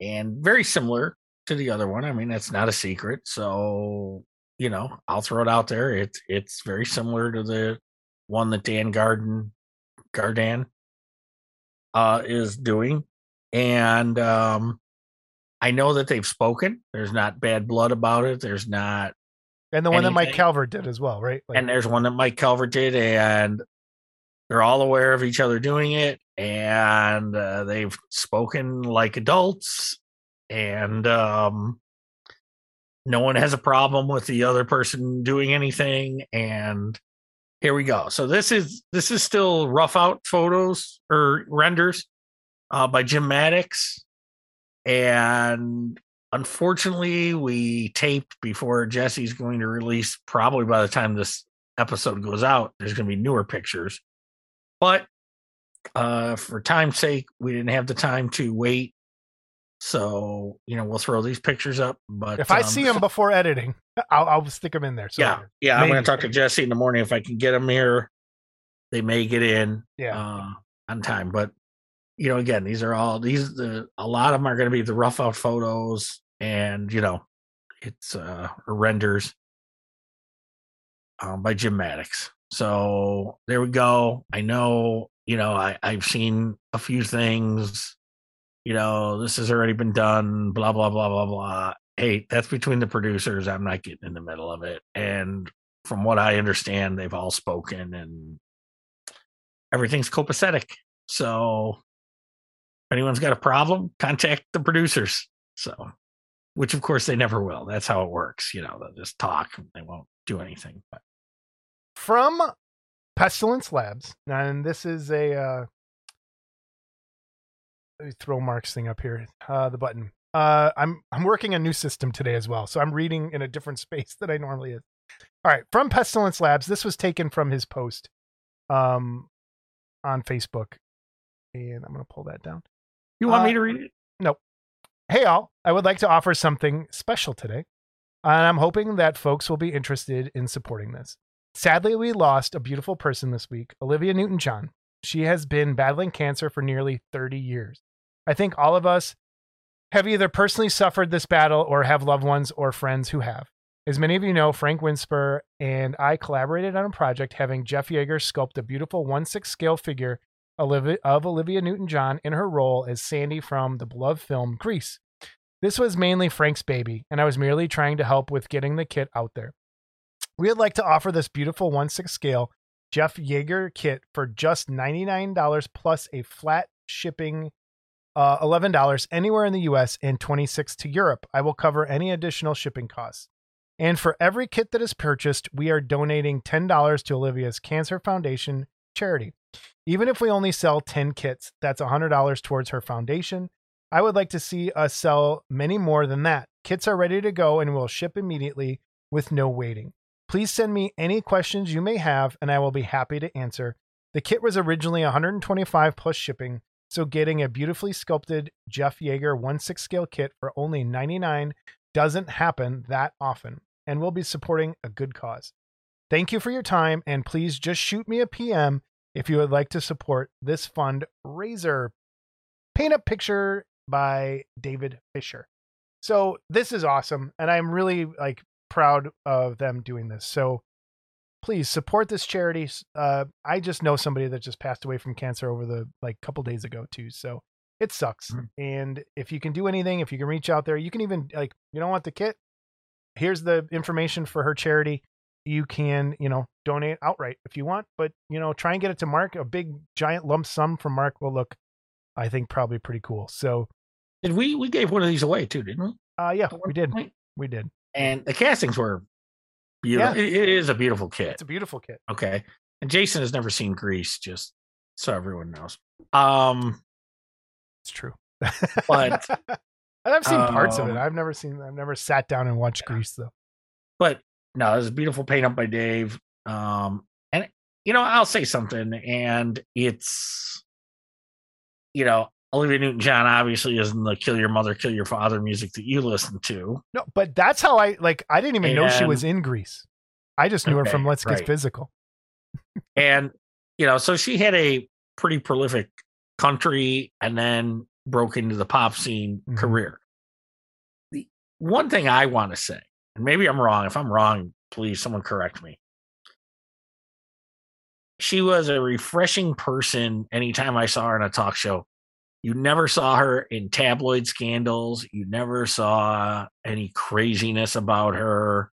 Speaker 3: And very similar to the other one. I mean, that's not a secret. So, you know, I'll throw it out there. It's it's very similar to the one that Dan Garden Gardan uh is doing. And um I know that they've spoken. There's not bad blood about it. There's not
Speaker 2: And the one that Mike Calvert did as well, right? Like,
Speaker 3: and there's one that Mike Calvert did, and they're all aware of each other doing it, and uh, they've spoken like adults, and um, no one has a problem with the other person doing anything, and here we go. So this is this is still rough out photos or renders uh, by Jim Maddox, and unfortunately we taped before jesse's going to release probably by the time this episode goes out there's going to be newer pictures but uh for time's sake we didn't have the time to wait so you know we'll throw these pictures up but
Speaker 2: if I
Speaker 3: um,
Speaker 2: see him before editing, I'll I'll stick them in there. So
Speaker 3: yeah yeah i'm going to talk to jesse in the morning if i can get them here they may get in
Speaker 2: yeah.
Speaker 3: uh, on time. But you know, again, these are all these. The a lot of them are going to be the rough out photos, and you know, it's uh renders um, by Jim Maddox. So there we go. I know. You know, I I've seen a few things. You know, this has already been done. Blah blah blah blah blah. Hey, that's between the producers. I'm not getting in the middle of it. And from what I understand, they've all spoken and everything's copacetic. So if anyone's got a problem, contact the producers. So, which of course they never will. That's how it works. You know, they'll just talk. They won't do anything. But
Speaker 2: from Pestilence Labs, and this is a uh, let me throw Mark's thing up here. Uh, the button. Uh, I'm I'm working a new system today as well, so I'm reading in a different (laughs) space that I normally is. All right, from Pestilence Labs. This was taken from his post, um, on Facebook, and I'm gonna pull that down.
Speaker 3: You want
Speaker 2: Uh,
Speaker 3: me to read it? No.
Speaker 2: Hey, all, I would like to offer something special today, and I'm hoping that folks will be interested in supporting this. Sadly, we lost a beautiful person this week, Olivia Newton John. She has been battling cancer for nearly 30 years. I think all of us have either personally suffered this battle or have loved ones or friends who have. As many of you know, Frank Winsper and I collaborated on a project having Jeff Yagher sculpt a beautiful 1 6 scale figure of Olivia Newton John in her role as Sandy from the beloved film Grease. This was mainly Frank's baby, and I was merely trying to help with getting the kit out there. We would like to offer this beautiful 1 6 scale Jeff Yagher kit for just $99 plus a flat shipping uh, $11 anywhere in the US and 26 to Europe. I will cover any additional shipping costs. And for every kit that is purchased, we are donating $10 to Olivia's Cancer Foundation charity. Even if we only sell 10 kits, that's $100 towards her foundation. I would like to see us sell many more than that. Kits are ready to go and will ship immediately with no waiting. Please send me any questions you may have and I will be happy to answer. The kit was originally 125 plus shipping, so getting a beautifully sculpted Jeff Yagher 1/6 scale kit for only 99 doesn't happen that often and we'll be supporting a good cause. Thank you for your time and please just shoot me a PM if you would like to support this fundraiser. Paint a picture by David Fisher. So this is awesome and I'm really like proud of them doing this. So please support this charity. Uh, I just know somebody that just passed away from cancer over the like couple days ago too. So it sucks.
Speaker 3: Mhm.
Speaker 2: And if you can do anything, if you can reach out there, you can even like you don't want the kit. Here's the information for her charity. You can you know donate outright if you want, but you know try and get it to Mark. A big giant lump sum from Mark will look, I think, probably pretty cool. So
Speaker 3: Did we we gave one of these away too, didn't we?
Speaker 2: uh, yeah, we did,
Speaker 3: point?
Speaker 2: we did.
Speaker 3: And the castings were beautiful. It- it is a beautiful kit.
Speaker 2: It's a beautiful kit.
Speaker 3: Okay. And Jason has never seen Grease, just so everyone knows. Um,
Speaker 2: It's true.
Speaker 3: But, (laughs)
Speaker 2: and I've seen parts of it.
Speaker 3: um,
Speaker 2: I've never seen. I've never sat down and watched Grease though.
Speaker 3: but no, it was a beautiful paint up by Dave. Um, and you know, I'll say something, and it's you know, Olivia Newton John obviously isn't the kill your mother, kill your father music that you listen to.
Speaker 2: No, but that's how I like. I didn't even know she was in Grease. I just knew her from Let's Get. Physical. (laughs)
Speaker 3: And you know, so she had a pretty prolific country and then broke into the pop scene
Speaker 2: Mhm.
Speaker 3: career. The one thing I want to say, and maybe I'm wrong. If I'm wrong, please someone correct me. She was a refreshing person anytime I saw her in a talk show. You never saw her in tabloid scandals. You never saw any craziness about her.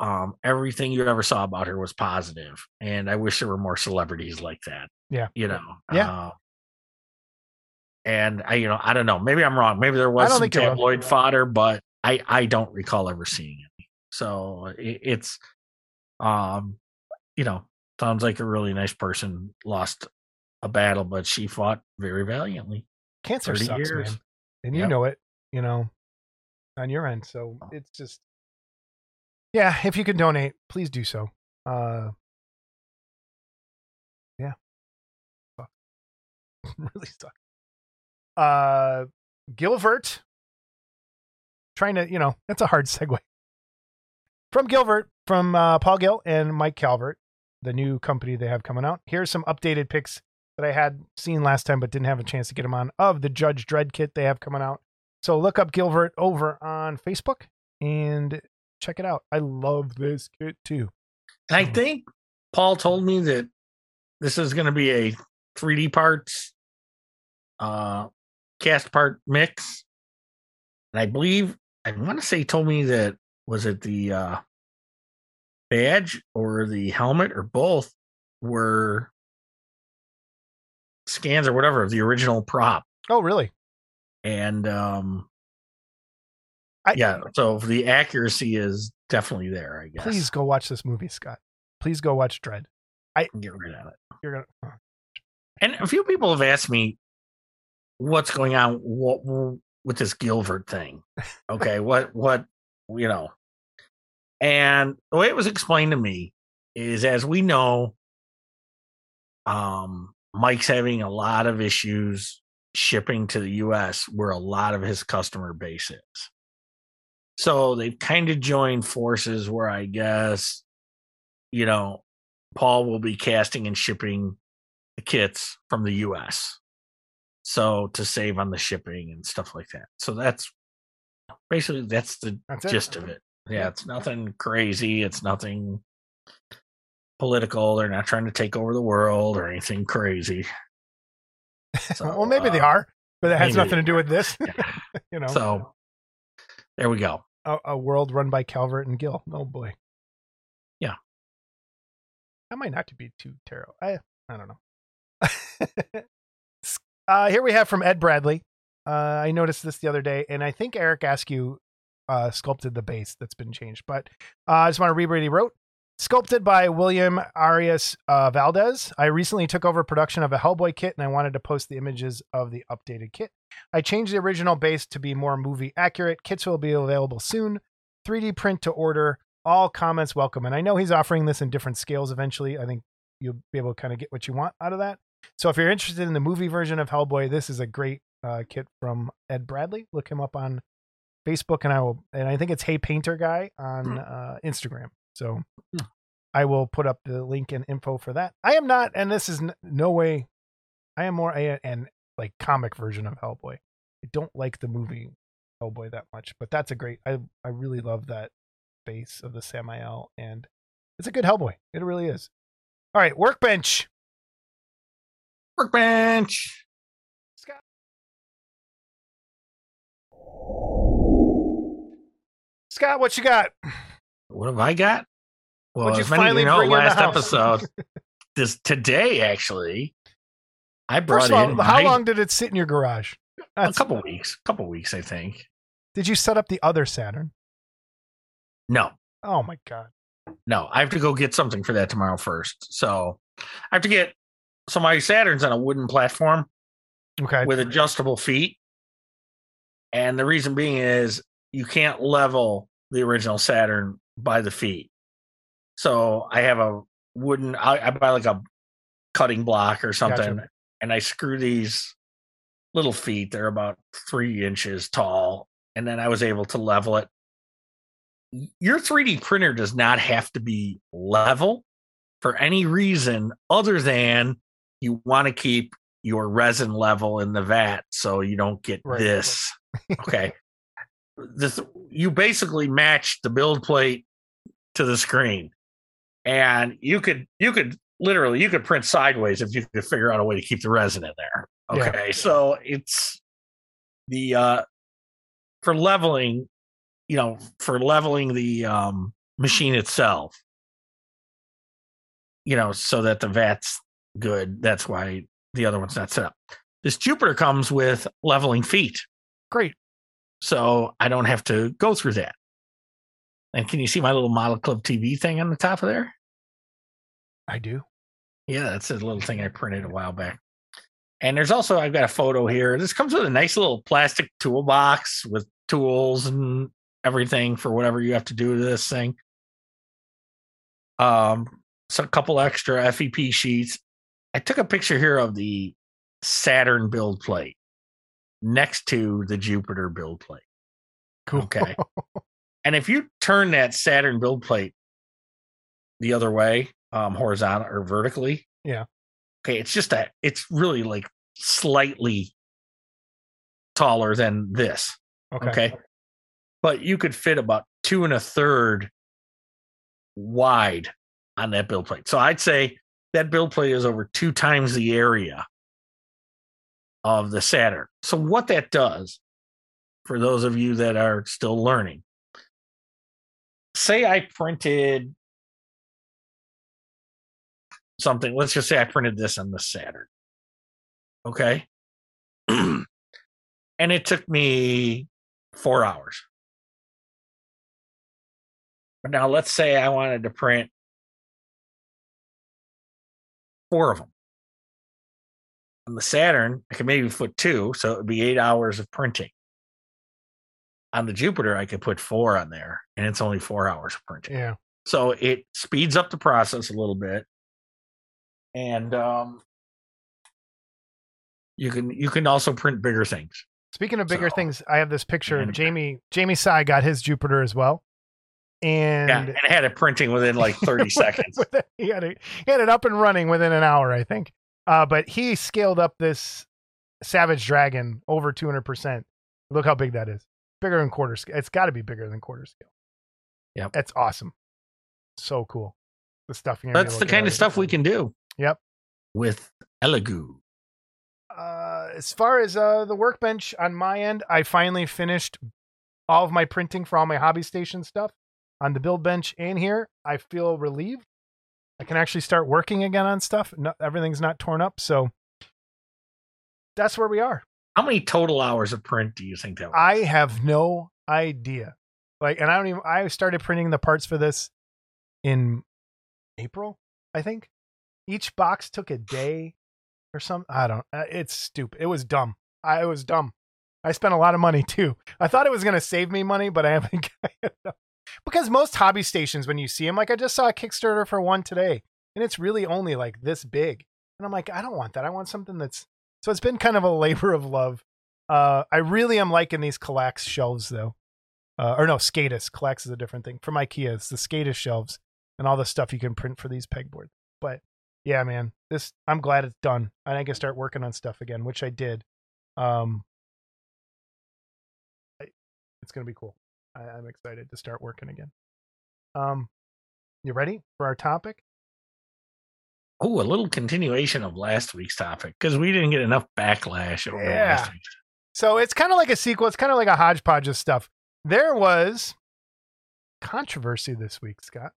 Speaker 3: Um, everything you ever saw about her was positive, and I wish there were more celebrities like that.
Speaker 2: Yeah.
Speaker 3: you know.
Speaker 2: Yeah.
Speaker 3: Uh, and I, you know, I don't know. Maybe I'm wrong. Maybe there was some tabloid fodder, but I, I don't recall ever seeing any. So it, it's, um, you know, sounds like a really nice person. Lost a battle, but she fought very valiantly.
Speaker 2: Cancer sucks,
Speaker 3: years.
Speaker 2: man, and you
Speaker 3: Yep.
Speaker 2: know it. You know, on your end. So it's just, yeah. If you can donate, please do so. Uh, yeah, Fuck. (laughs) really sucks. Uh, Gilbert, trying to, you know, that's a hard (laughs) segue. From Gilbert, from uh, Paul Gill and Mike Calvert, the new company they have coming out. Here's some updated pics that I had seen last time but didn't have a chance to get them on of the Judge Dredd kit they have coming out. So look up Gilbert over on Facebook and check it out. I love this kit too.
Speaker 3: And I think Paul told me that this is going to be a 3D parts, uh, cast part mix. And I believe, I want to say he told me that, was it the uh, badge or the helmet or both were scans or whatever of the original prop.
Speaker 2: Oh, really?
Speaker 3: And um,
Speaker 2: I,
Speaker 3: yeah, so the accuracy is definitely there, I guess.
Speaker 2: Please go watch this movie, Scott. Please go watch Dredd.
Speaker 3: I get rid of it.
Speaker 2: You're gonna.
Speaker 3: And a few people have asked me what's going on what, with this Gilbert thing. Okay, (laughs) what what you know. And the way it was explained to me is as we know, um, Mike's having a lot of issues shipping to the US where a lot of his customer base is. So they've kind of joined forces where I guess, you know, Paul will be casting and shipping the kits from the US. So to save on the shipping and stuff like that. So that's basically that's the
Speaker 2: That's it.
Speaker 3: gist of it. Yeah, it's nothing crazy. It's nothing political. They're not trying to take over the world or anything crazy. So, (laughs)
Speaker 2: well, maybe they
Speaker 3: uh,
Speaker 2: are, but it has nothing to do with this. (laughs) you know,
Speaker 3: So there we go.
Speaker 2: a, a world run by Calvert and Gill. Oh boy.
Speaker 3: Yeah.
Speaker 2: That might not to be too terrible. I I don't know. (laughs) uh, here we have from Ed Bradley. Uh, I noticed this the other day, and I think Eric Askew uh, sculpted the base that's been changed. But uh, I just want to read what he wrote. Sculpted by William Arias uh, Valdez, I recently took over production of a Hellboy kit, and I wanted to post the images of the updated kit. I changed the original base to be more movie accurate. Kits will be available soon. 3D print to order. All comments welcome. And I know he's offering this in different scales eventually. I think you'll be able to kind of get what you want out of that. So if you're interested in the movie version of Hellboy, this is a great uh, kit from Ed Bradley. Look him up on Facebook, and I will. And I think it's Hey Painter Guy on uh, Instagram. So
Speaker 3: Hmm.
Speaker 2: I will put up the link and info for that. I am not, and this is n- no way. I am more a an like comic version of Hellboy. I don't like the movie Hellboy that much, but that's a great. I I really love that base of the Samael, and it's a good Hellboy. It really is. All right, workbench.
Speaker 3: Workbench.
Speaker 2: Scott. Scott, what you got?
Speaker 3: What have I got? Well,
Speaker 2: What'd you
Speaker 3: as many
Speaker 2: finally
Speaker 3: you know,
Speaker 2: in
Speaker 3: last episode, (laughs) this today actually, I brought
Speaker 2: First of all,
Speaker 3: in
Speaker 2: how
Speaker 3: my-
Speaker 2: long did it sit in your garage?
Speaker 3: a couple weeks, A couple weeks, I think.
Speaker 2: Did you set up the other Saturn?
Speaker 3: No,
Speaker 2: Oh my god.
Speaker 3: no, I have to go get something for that tomorrow first. So I have to get so my Saturn's on a wooden platform
Speaker 2: Okay.
Speaker 3: with adjustable feet, and the reason being is you can't level the original Saturn by the feet. So I have a wooden. I, I buy like a cutting block or something,
Speaker 2: Gotcha.
Speaker 3: and I screw these little feet. They're about three inches tall, and then I was able to level it. Your 3D printer does not have to be level for any reason other than you want to keep your resin level in the vat so you don't get
Speaker 2: Right.
Speaker 3: this. Okay. this you basically match the build plate to the screen. And you could you could literally you could print sideways if you could figure out a way to keep the resin in there.
Speaker 2: Yeah.
Speaker 3: Okay. So it's the uh for leveling, you know, for leveling the um machine itself. You know, so that the vat's good. That's why the other one's not set up. This Jupiter comes with leveling feet.
Speaker 2: Great.
Speaker 3: So I don't have to go through that. And can you see my little model club TV thing on the top of there?
Speaker 2: I do.
Speaker 3: Yeah, that's a little thing I printed a while back. And there's also I've got a photo here. This comes with a nice little plastic toolbox with tools and everything for whatever you have to do to this thing. Um, so a couple extra FEP sheets. I took a picture here of the Saturn build plate next to the Jupiter build plate.
Speaker 2: Cool.
Speaker 3: Okay. (laughs) and if you turn that Saturn build plate the other way, um, horizontal or vertically,
Speaker 2: Yeah.
Speaker 3: Okay, it's just that it's really like slightly taller than this.
Speaker 2: Okay.
Speaker 3: Okay. But you could fit about two and a third wide on that build plate. So I'd say that build plate is over two times the area of the Saturn. So what that does, for those of you that are still learning, say I printed something. Let's just say I printed this on the Saturn. Okay. (clears throat) and it took me four hours. But now let's say I wanted to print four of them. On the Saturn, I could maybe put two, so it would be eight hours of printing. On the Jupiter, I could put four on there, and it's only four hours of printing.
Speaker 2: Yeah.
Speaker 3: So it speeds up the process a little bit, and um, you can you can also print bigger things.
Speaker 2: Speaking of bigger
Speaker 3: So-
Speaker 2: things, I have this picture
Speaker 3: And-
Speaker 2: Jamie. Jamie Sai got his Jupiter as well, and
Speaker 3: Yeah, and had it printing within like (laughs) thirty seconds.
Speaker 2: Within- he had it. He had it up and running within an hour, I think. Uh, but he scaled up this Savage Dragon over 200 percent. Look how big that is. Bigger than quarter scale. It's got to be bigger than quarter scale.
Speaker 3: Yep.
Speaker 2: that's awesome. So cool. The stuff. you're
Speaker 3: That's the kind of stuff we can do.
Speaker 2: Yep.
Speaker 3: With Elegoo.
Speaker 2: uh, as far as uh, the workbench on my end, I finally finished all of my printing for all my hobby station stuff on the build bench and here. I feel relieved. I can actually start working again on stuff. No, everything's not torn up, so that's where we are.
Speaker 3: How many total hours of print do you think that was?
Speaker 2: I have no idea. Like, and I don't even. I started printing the parts for this in April, I think. Each box took a day or something. I don't. uh, It's stupid. It was dumb. I was dumb. I spent a lot of money (laughs) too. I thought it was going to save me money, but I haven't. (laughs) because most hobby stations, when you see them, like I just saw a Kickstarter for one today, and it's really only like this big, and I'm like, I don't want that. I want something that's. So it's been kind of a labor of love. Uh, I really am liking these Kallax shelves though. Uh, or no, Skadis. Kallax is a different thing. From IKEA, it's the Skadis shelves and all the stuff you can print for these pegboards. But yeah, man, this I'm glad it's done. And I can start working on stuff again, which I did. Um, I, it's gonna be cool. I, I'm excited to start working again. Um, you ready for our topic?
Speaker 3: Oh, a little continuation of last week's topic because we didn't get enough backlash over
Speaker 2: Yeah.
Speaker 3: last week.
Speaker 2: So it's kind of like a sequel. It's kind of like a hodgepodge of stuff. There was controversy this week, Scott,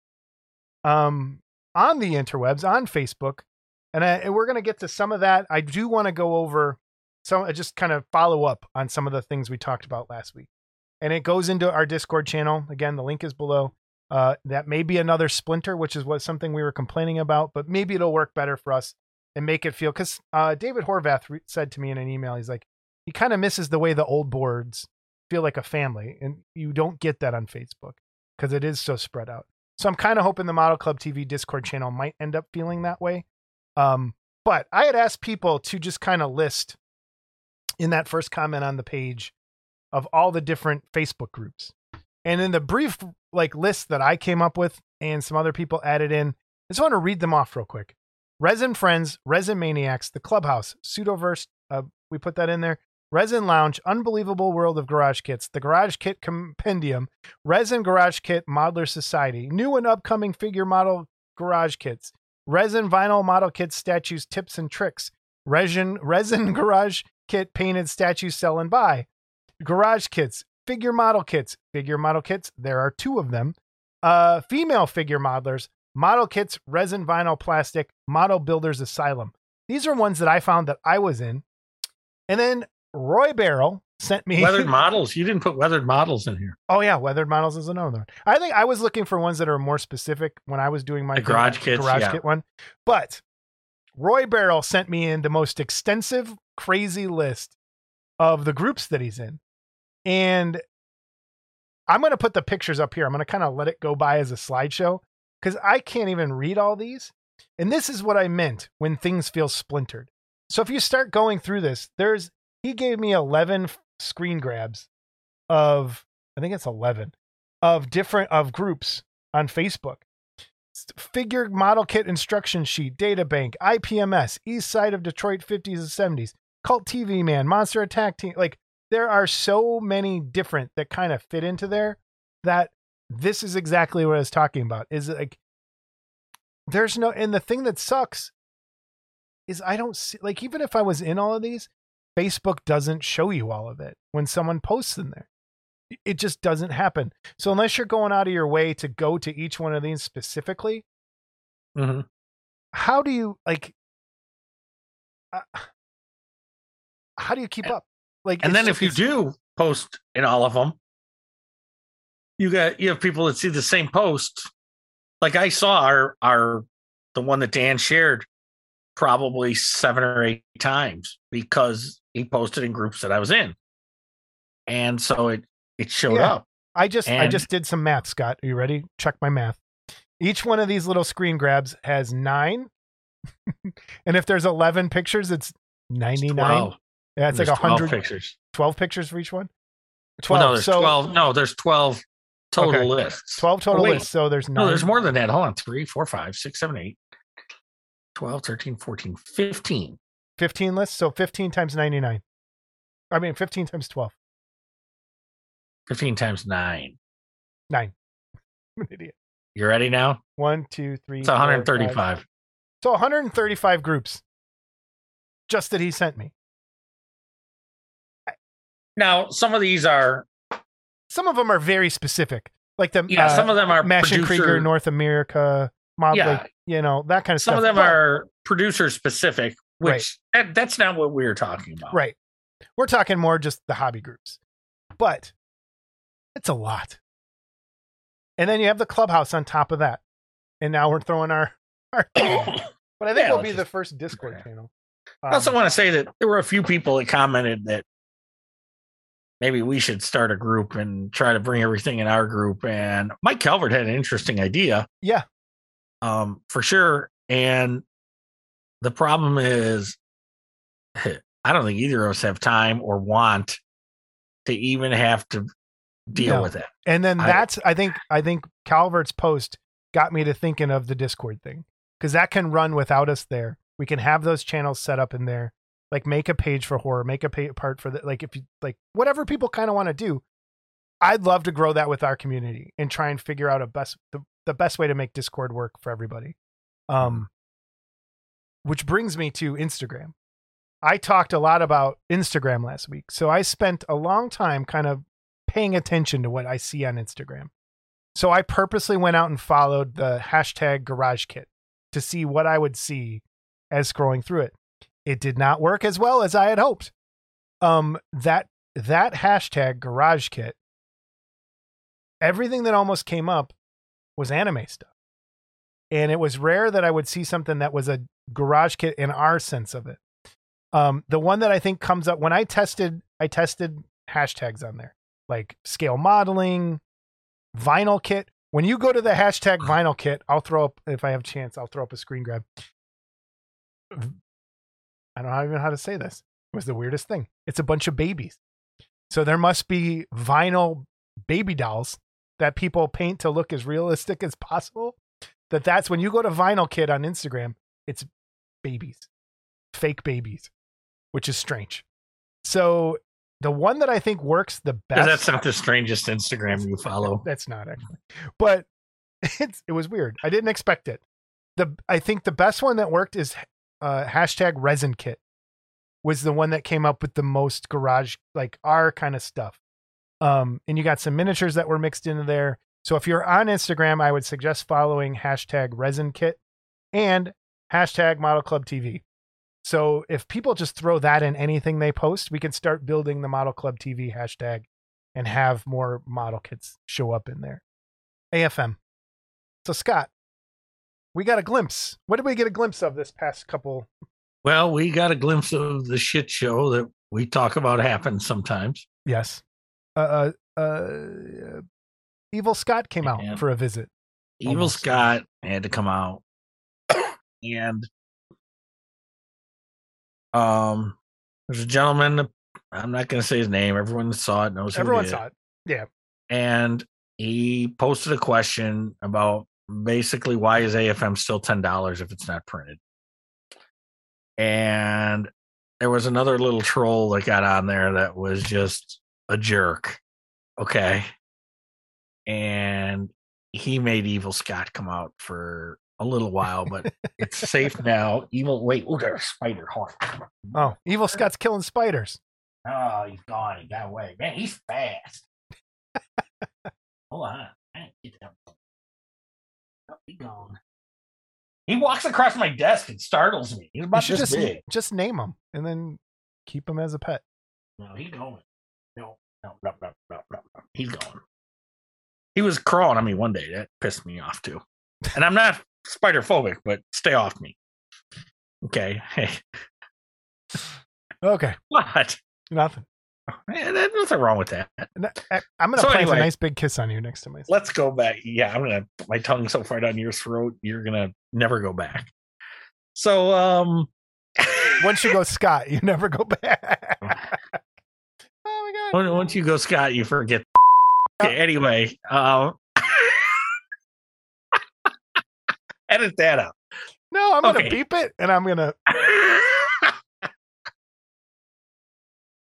Speaker 2: um, on the interwebs, on Facebook, and, I, and we're going to get to some of that. I do want to go over some, uh, just kind of follow up on some of the things we talked about last week, and it goes into our Discord channel. Again, the link is below. Uh, that may be another splinter, which is what something we were complaining about, but maybe it'll work better for us and make it feel because uh, David Horvath re- said to me in an email, he's like, he kind of misses the way the old boards feel like a family, and you don't get that on Facebook because it is so spread out. So I'm kind of hoping the Model Club TV Discord channel might end up feeling that way. Um, but I had asked people to just kind of list in that first comment on the page of all the different Facebook groups. And in the brief like list that I came up with and some other people added in, I just want to read them off real quick. Resin Friends, Resin Maniacs, The Clubhouse, Pseudoverse, uh, we put that in there. Resin Lounge, Unbelievable World of Garage Kits, The Garage Kit Compendium, Resin Garage Kit Modeler Society, new and upcoming figure model garage kits, Resin Vinyl Model Kits, Statues, Tips and Tricks, Resin, Resin (laughs) Garage Kit Painted Statues Sell and Buy, Garage Kits, Figure Model Kits, Figure Model Kits, there are two of them, uh, Female Figure Modelers, Model Kits, Resin Vinyl Plastic, Model Builders Asylum. These are ones that I found that I was in. And then Roy Barrel sent me
Speaker 3: Weathered (laughs) models. You didn't put weathered models in here.
Speaker 2: Oh yeah, weathered models is another one. I think I was looking for ones that are more specific when I was doing my
Speaker 3: The garage kits,
Speaker 2: garage
Speaker 3: yeah.
Speaker 2: kit one. But Roy Barrel sent me in the most extensive, crazy list of the groups that he's in, and I'm going to put the pictures up here. I'm going to kind of let it go by as a slideshow because I can't even read all these. And this is what I meant when things feel splintered. So if you start going through this, there's he gave me 11 screen grabs of I think it's 11 of different of groups on Facebook. Figure model kit instruction sheet, data bank, IPMS, East Side of Detroit 50s and 70s, Cult TV Man, Monster Attack Team. Like there are so many different that kind of fit into there that this is exactly what I was talking about. Is like there's no and the thing that sucks is I don't see like even if I was in all of these, Facebook doesn't show you all of it when someone posts in there. It- just doesn't happen. So unless you're going out of your way to go to each one of these specifically,
Speaker 3: Mhm.
Speaker 2: how do you like uh, how do you keep up? Like
Speaker 3: And then if you do post in all of them, you got you have people that see the same post. Like I saw our our the one that Dan shared probably seven or eight times because he posted in groups that I was in. And so it it showed
Speaker 2: Yeah.
Speaker 3: up.
Speaker 2: I just I just did some math, Scott. Are you ready? Check my math. Each one of these little screen grabs has nine. (laughs) and if there's 11 pictures, it's 99.
Speaker 3: 12.
Speaker 2: Yeah, it's like
Speaker 3: There's
Speaker 2: 100
Speaker 3: pictures.
Speaker 2: 12 pictures for each one. 12.
Speaker 3: Well, no, there's
Speaker 2: so
Speaker 3: 12. No, there's 12 total
Speaker 2: Okay.
Speaker 3: lists.
Speaker 2: 12 total
Speaker 3: wait.
Speaker 2: lists. So there's nine.
Speaker 3: No, there's more than that. Hold on. 3, 4, 5, 6, 7, 8, 12, 13, 14, 15.
Speaker 2: 15 lists. So 15 times 99. I mean, 15 times 12.
Speaker 3: 15 times 9.
Speaker 2: Nine. (laughs) I'm an idiot.
Speaker 3: You ready now?
Speaker 2: One, two, three.
Speaker 3: It's
Speaker 2: four, five.
Speaker 3: 135.
Speaker 2: So 135 groups just that he sent me.
Speaker 3: Now, some of these are,
Speaker 2: Some of them are very specific, like the
Speaker 3: yeah,
Speaker 2: uh,
Speaker 3: some of them are
Speaker 2: Mash
Speaker 3: producer,
Speaker 2: Krieger, North America, Mob
Speaker 3: Yeah.
Speaker 2: You know, that kind of
Speaker 3: some
Speaker 2: stuff.
Speaker 3: Some of them
Speaker 2: But-
Speaker 3: are producer specific,
Speaker 2: Right.
Speaker 3: which that, that's not what we're talking about.
Speaker 2: right. We're talking more just the hobby groups, but it's a lot. And then you have the clubhouse on top of that, and now we're throwing our. our (coughs) but I think
Speaker 3: Yeah,
Speaker 2: it'll
Speaker 3: let's
Speaker 2: be the first Discord
Speaker 3: okay.
Speaker 2: channel.
Speaker 3: I also
Speaker 2: Um,
Speaker 3: want to say that there were a few people that commented that maybe we should start a group and try to bring everything in our group. And Mike Calvert had an interesting idea.
Speaker 2: Yeah.
Speaker 3: Um, for sure. And the problem is I don't think either of us have time or want to even have to deal
Speaker 2: No.
Speaker 3: with it.
Speaker 2: And then
Speaker 3: I-
Speaker 2: that's I think I think Calvert's post got me to thinking of the Discord thing because that can run without us there. We can have those channels set up in there, like make a page for horror, make a pa- part for the like if you like whatever people kind of want to do. I'd love to grow that with our community and try and figure out a best the, the best way to make Discord work for everybody. Um, which brings me to Instagram. I talked a lot about Instagram last week, so I spent a long time kind of paying attention to what I see on Instagram. So I purposely went out and followed the hashtag garage kit to see what I would see as scrolling through it. It did not work as well as I had hoped. Um that that hashtag garage kit, everything that almost came up was anime stuff. And it was rare that I would see something that was a garage kit in our sense of it. Um, the one that I think comes up when I tested, I tested hashtags on there like scale modeling, vinyl kit. When you go to the hashtag vinyl kit, I'll throw up if I have a chance, I'll throw up a screen grab. I don't know even how to say this. It was the weirdest thing. It's a bunch of babies. So there must be vinyl baby dolls that people paint to look as realistic as possible. That that's when you go to vinyl kit on Instagram, it's babies. Fake babies, which is strange. So the one that I think works the best.
Speaker 3: That's not the strangest Instagram you follow. (laughs)
Speaker 2: that's not actually. But (laughs) it's it was weird. I didn't expect it. The I think the best one that worked is uh, hashtag resin kit was the one that came up with the most garage like our kind of stuff. Um, and you got some miniatures that were mixed into there. So if you're on Instagram, I would suggest following hashtag resin kit and hashtag model club TV. So if people just throw that in anything they post, we can start building the model club TV hashtag and have more model kits show up in there. AFM. So Scott, we got a glimpse. What did we get a glimpse of this past couple?
Speaker 3: Well, we got a glimpse of the shit show that we talk about happens sometimes.
Speaker 2: Yes. Uh, uh, uh Evil Scott came out for a visit.
Speaker 3: Evil
Speaker 2: Almost.
Speaker 3: Scott had to come out, and um, there's a gentleman. I'm not going to say his name. Everyone saw it, knows who
Speaker 2: Everyone saw it. Yeah.
Speaker 3: and he posted a question about basically why is AFM still ten dollars if it's not printed. And there was another little troll that got on there that was just a jerk. Okay. And he made Evil Scott come out for a little while, but it's safe (laughs) now. Evil wait, look at a spider.
Speaker 2: Oh, Evil Scott's killing spiders.
Speaker 3: Oh, he's gone. He got away. Man, he's fast. (laughs) Hold on. I ain't get that. He gone. He walks across my desk and startles me. He's about
Speaker 2: just
Speaker 3: big.
Speaker 2: just name him and then keep him as a pet.
Speaker 3: No, he's going. No, no, no, no, no, no, no. He's going. He was crawling on me one day. That pissed me off too. And I'm not spider phobic, but stay off me. Okay. Hey, (laughs)
Speaker 2: Okay,
Speaker 3: what?
Speaker 2: nothing. (laughs)
Speaker 3: Eh, There's nothing wrong with that.
Speaker 2: I'm gonna
Speaker 3: So
Speaker 2: plant
Speaker 3: anyway.
Speaker 2: a nice big kiss on you next to you.
Speaker 3: Let's go back. Yeah, I'm gonna put my tongue so far down your throat, you're gonna never go back. So, um, (laughs)
Speaker 2: Once you go Scott, you never go back. oh (laughs) my god.
Speaker 3: Once you go Scott, you forget. Okay, anyway, um, edit that out.
Speaker 2: No, I'm gonna beep it, and I'm gonna.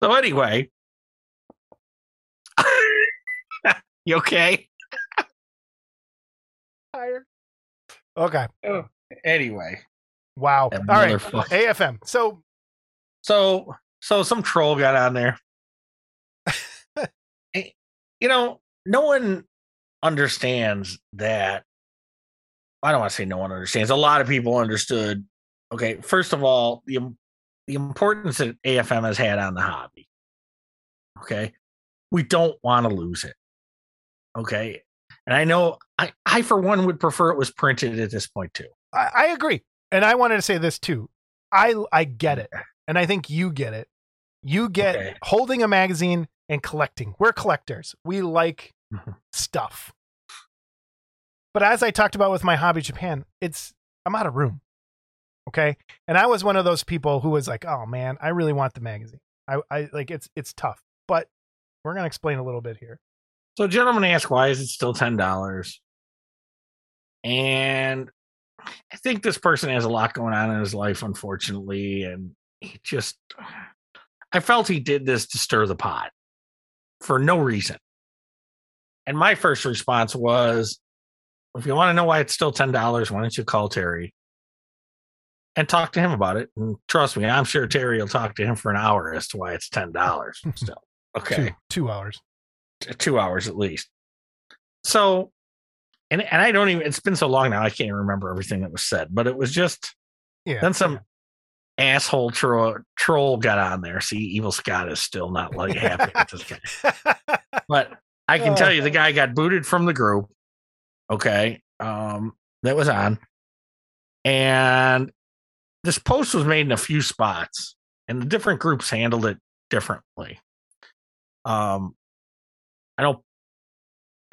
Speaker 3: so anyway, (laughs) you okay?
Speaker 2: Okay.
Speaker 3: Oh, anyway,
Speaker 2: Wow. All right.
Speaker 3: motherfucker.
Speaker 2: AFM. So
Speaker 3: so so some troll got on there. (laughs) You know, no one understands that. I don't want to say no one understands. A lot of people understood. Okay, first of all, the the importance that AFM has had on the hobby. Okay, we don't want to lose it. Okay, and I know I I for one would prefer it was printed at this point too.
Speaker 2: I, I agree, and I wanted to say this too. I I get it, and I think you get it. You get
Speaker 3: Okay.
Speaker 2: holding a magazine and collecting. We're collectors. We like
Speaker 3: Mhm.
Speaker 2: stuff. But as I talked about with my hobby Japan, it's I'm out of room. Okay, and I was one of those people who was like, "Oh man, I really want the magazine." I, I like it's it's tough, but we're gonna explain a little bit here.
Speaker 3: So, gentlemen ask, why is it still ten dollars? And I think this person has a lot going on in his life, unfortunately, and he just, I felt he did this to stir the pot for no reason. And my first response was, if you want to know why it's still ten dollars, why don't you call Terry and talk to him about it? And trust me, I'm sure Terry will talk to him for an hour as to why it's ten dollars. Still, (laughs) okay
Speaker 2: Two two hours.
Speaker 3: Two hours at least. So, and and I don't even. It's been so long now, I can't remember everything that was said. But it was just
Speaker 2: Yeah.
Speaker 3: then some asshole troll troll got on there. See, Evil Scott is still not like happy with this guy. (laughs) But I can tell you, the guy got booted from the group. Okay, um, that was on, and this post was made in a few spots, and the different groups handled it differently. Um, I don't,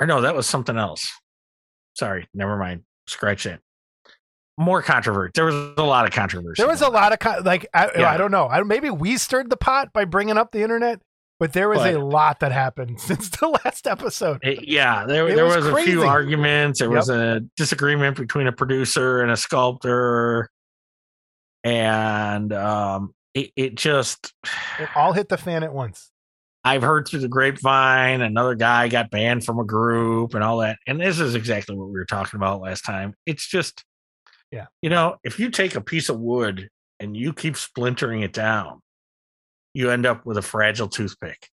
Speaker 3: or no, that was something else. Sorry, never mind. Scratch it. More controversy. There was a lot of controversy.
Speaker 2: There was a lot of co- like I,
Speaker 3: Yeah.
Speaker 2: I don't know. I, maybe we stirred the pot by bringing up the internet, but there was
Speaker 3: But-
Speaker 2: a lot that happened (laughs) since the last episode.
Speaker 3: It- yeah, there,
Speaker 2: It
Speaker 3: there
Speaker 2: was
Speaker 3: was, a few arguments. There was a disagreement between a producer and a sculptor, and um, it, it just.
Speaker 2: It all hit the fan at once.
Speaker 3: I've heard through the grapevine another guy got banned from a group and all that. And this is exactly what we were talking about last time. It's just,
Speaker 2: Yeah.
Speaker 3: you know, if you take a piece of wood and you keep splintering it down, you end up with a fragile toothpick.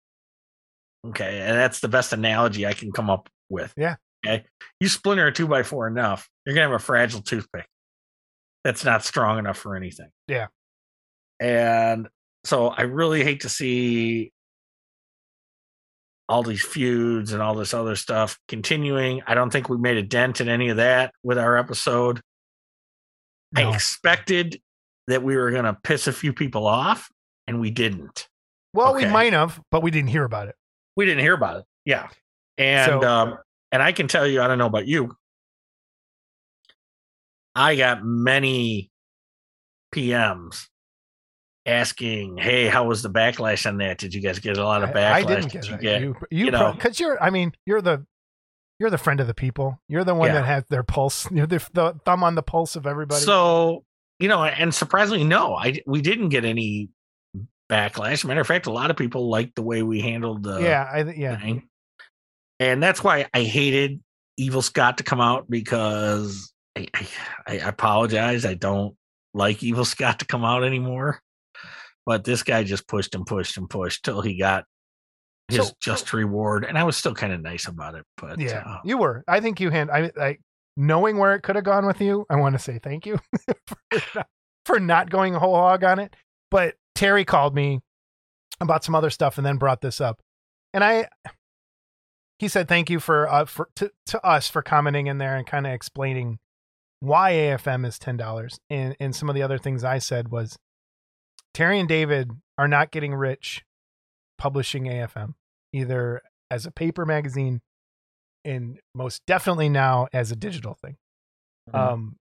Speaker 3: Okay. And that's the best analogy I can come up with.
Speaker 2: Yeah.
Speaker 3: Okay. You splinter a two by four enough, you're going to have a fragile toothpick that's not strong enough for anything.
Speaker 2: Yeah.
Speaker 3: And so I really hate to see all these feuds and all this other stuff continuing. I don't think we made a dent in any of that with our episode.
Speaker 2: No.
Speaker 3: I expected that we were going to piss a few people off, and we didn't.
Speaker 2: Well, we might have, but we didn't hear about it.
Speaker 3: We didn't hear about it. Yeah, and
Speaker 2: So-
Speaker 3: um, and I can tell you, I don't know about you. I got many PMs asking, "Hey, how was the backlash on that? Did you guys get a lot of backlash?
Speaker 2: I, I didn't get
Speaker 3: Did you get
Speaker 2: you, you,
Speaker 3: you know-
Speaker 2: because you're. I mean, you're the you're the friend of the people. You're the one
Speaker 3: Yeah.
Speaker 2: that has their pulse. (laughs) You're the, the thumb on the pulse of everybody.
Speaker 3: So you know, and surprisingly, no, I we didn't get any backlash. Matter of fact, a lot of people liked the way we handled the
Speaker 2: yeah, I yeah.
Speaker 3: thing, and that's why I hated Evil Scott to come out because I, I, I apologize. I don't like Evil Scott to come out anymore, but this guy just pushed and pushed and pushed till he got his
Speaker 2: So-
Speaker 3: just reward, and I was still kind of nice about it. But
Speaker 2: Yeah,
Speaker 3: uh,
Speaker 2: you were. I think you hand. I like knowing where it could have gone with you. I want to say thank you (laughs) for, (sighs) not, for not going a whole hog on it. But Terry called me about some other stuff and then brought this up, and I. He said thank you for uh, for to, to us for commenting in there and kind of explaining why AFM is ten dollars, and and some of the other things I said was Terry and David are not getting rich publishing AFM either as a paper magazine and most definitely now as a digital thing.
Speaker 3: Mhm.
Speaker 2: Um,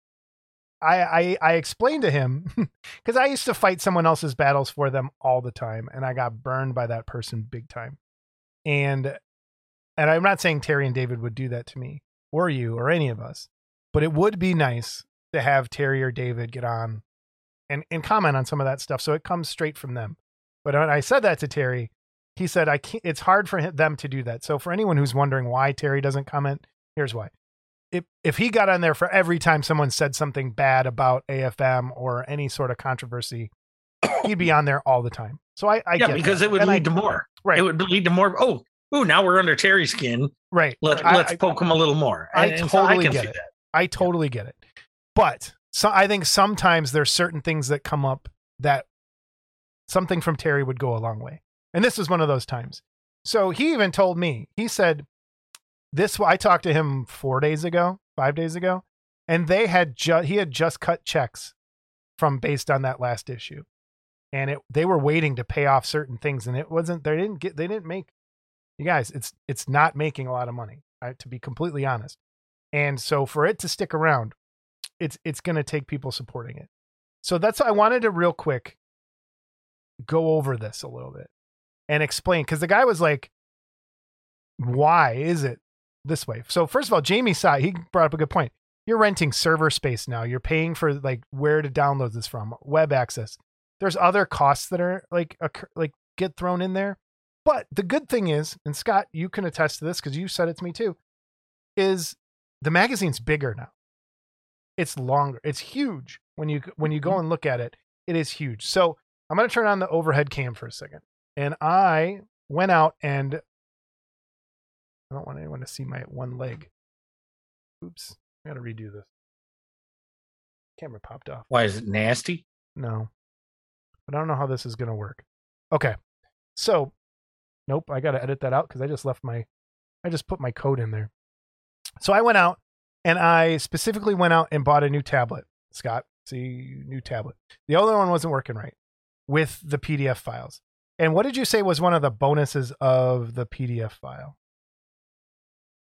Speaker 2: I, I I explained to him (laughs) because I used to fight someone else's battles for them all the time, and I got burned by that person big time. And and I'm not saying Terry and David would do that to me or you or any of us, but it would be nice to have Terry or David get on and and comment on some of that stuff, so it comes straight from them. But when I said that to Terry, he said I can't. It's hard for him, them to do that. So for anyone who's wondering why Terry doesn't comment, here's why if if he got on there for every time someone said something bad about AFM or any sort of controversy, he'd be on there all the time. So I, I
Speaker 3: yeah, because
Speaker 2: that.
Speaker 3: it would
Speaker 2: And I-
Speaker 3: lead to more.
Speaker 2: right,
Speaker 3: It would lead to more. Oh, ooh, now we're under Terry's skin.
Speaker 2: right.
Speaker 3: Let,
Speaker 2: I-
Speaker 3: let's
Speaker 2: I-
Speaker 3: poke him a little more.
Speaker 2: I
Speaker 3: And- so
Speaker 2: totally
Speaker 3: can
Speaker 2: get
Speaker 3: see
Speaker 2: it.
Speaker 3: that.
Speaker 2: I totally get it. But so I think sometimes there's certain things that come up that something from Terry would go a long way. And this was one of those times. So he even told me, he said, this, I talked to him four days ago, five days ago, and they had just, he had just cut checks from based on that last issue. And it, they were waiting to pay off certain things. And it wasn't, they didn't get, they didn't make, you guys, it's, it's not making a lot of money, uh, to be completely honest. And so for it to stick around, it's it's going to take people supporting it. So that's I wanted to real quick go over this a little bit and explain cuz the guy was like why is it this way? So first of all, Jamie saw he brought up a good point. You're renting server space now. You're paying for like where to download this from, web access. There's other costs that are like occur, like get thrown in there. But the good thing is, and Scott, you can attest to this because you said it to me too, is the magazine's bigger now. It's longer. It's huge. When you when you go mm-hmm. and look at it, it is huge. So I'm gonna turn on the overhead cam for a second. And I went out and I don't want anyone to see my one leg. Oops. I gotta redo this. Camera popped off.
Speaker 3: Why is it nasty?
Speaker 2: No. But I don't know how this is going to work. Okay. So, nope, I got to edit that out because I just left my, I just put my code in there. So I went out and I specifically went out and bought a new tablet, Scott. See, new tablet. The other one wasn't working right with the PDF files. And what did you say was one of the bonuses of the PDF file?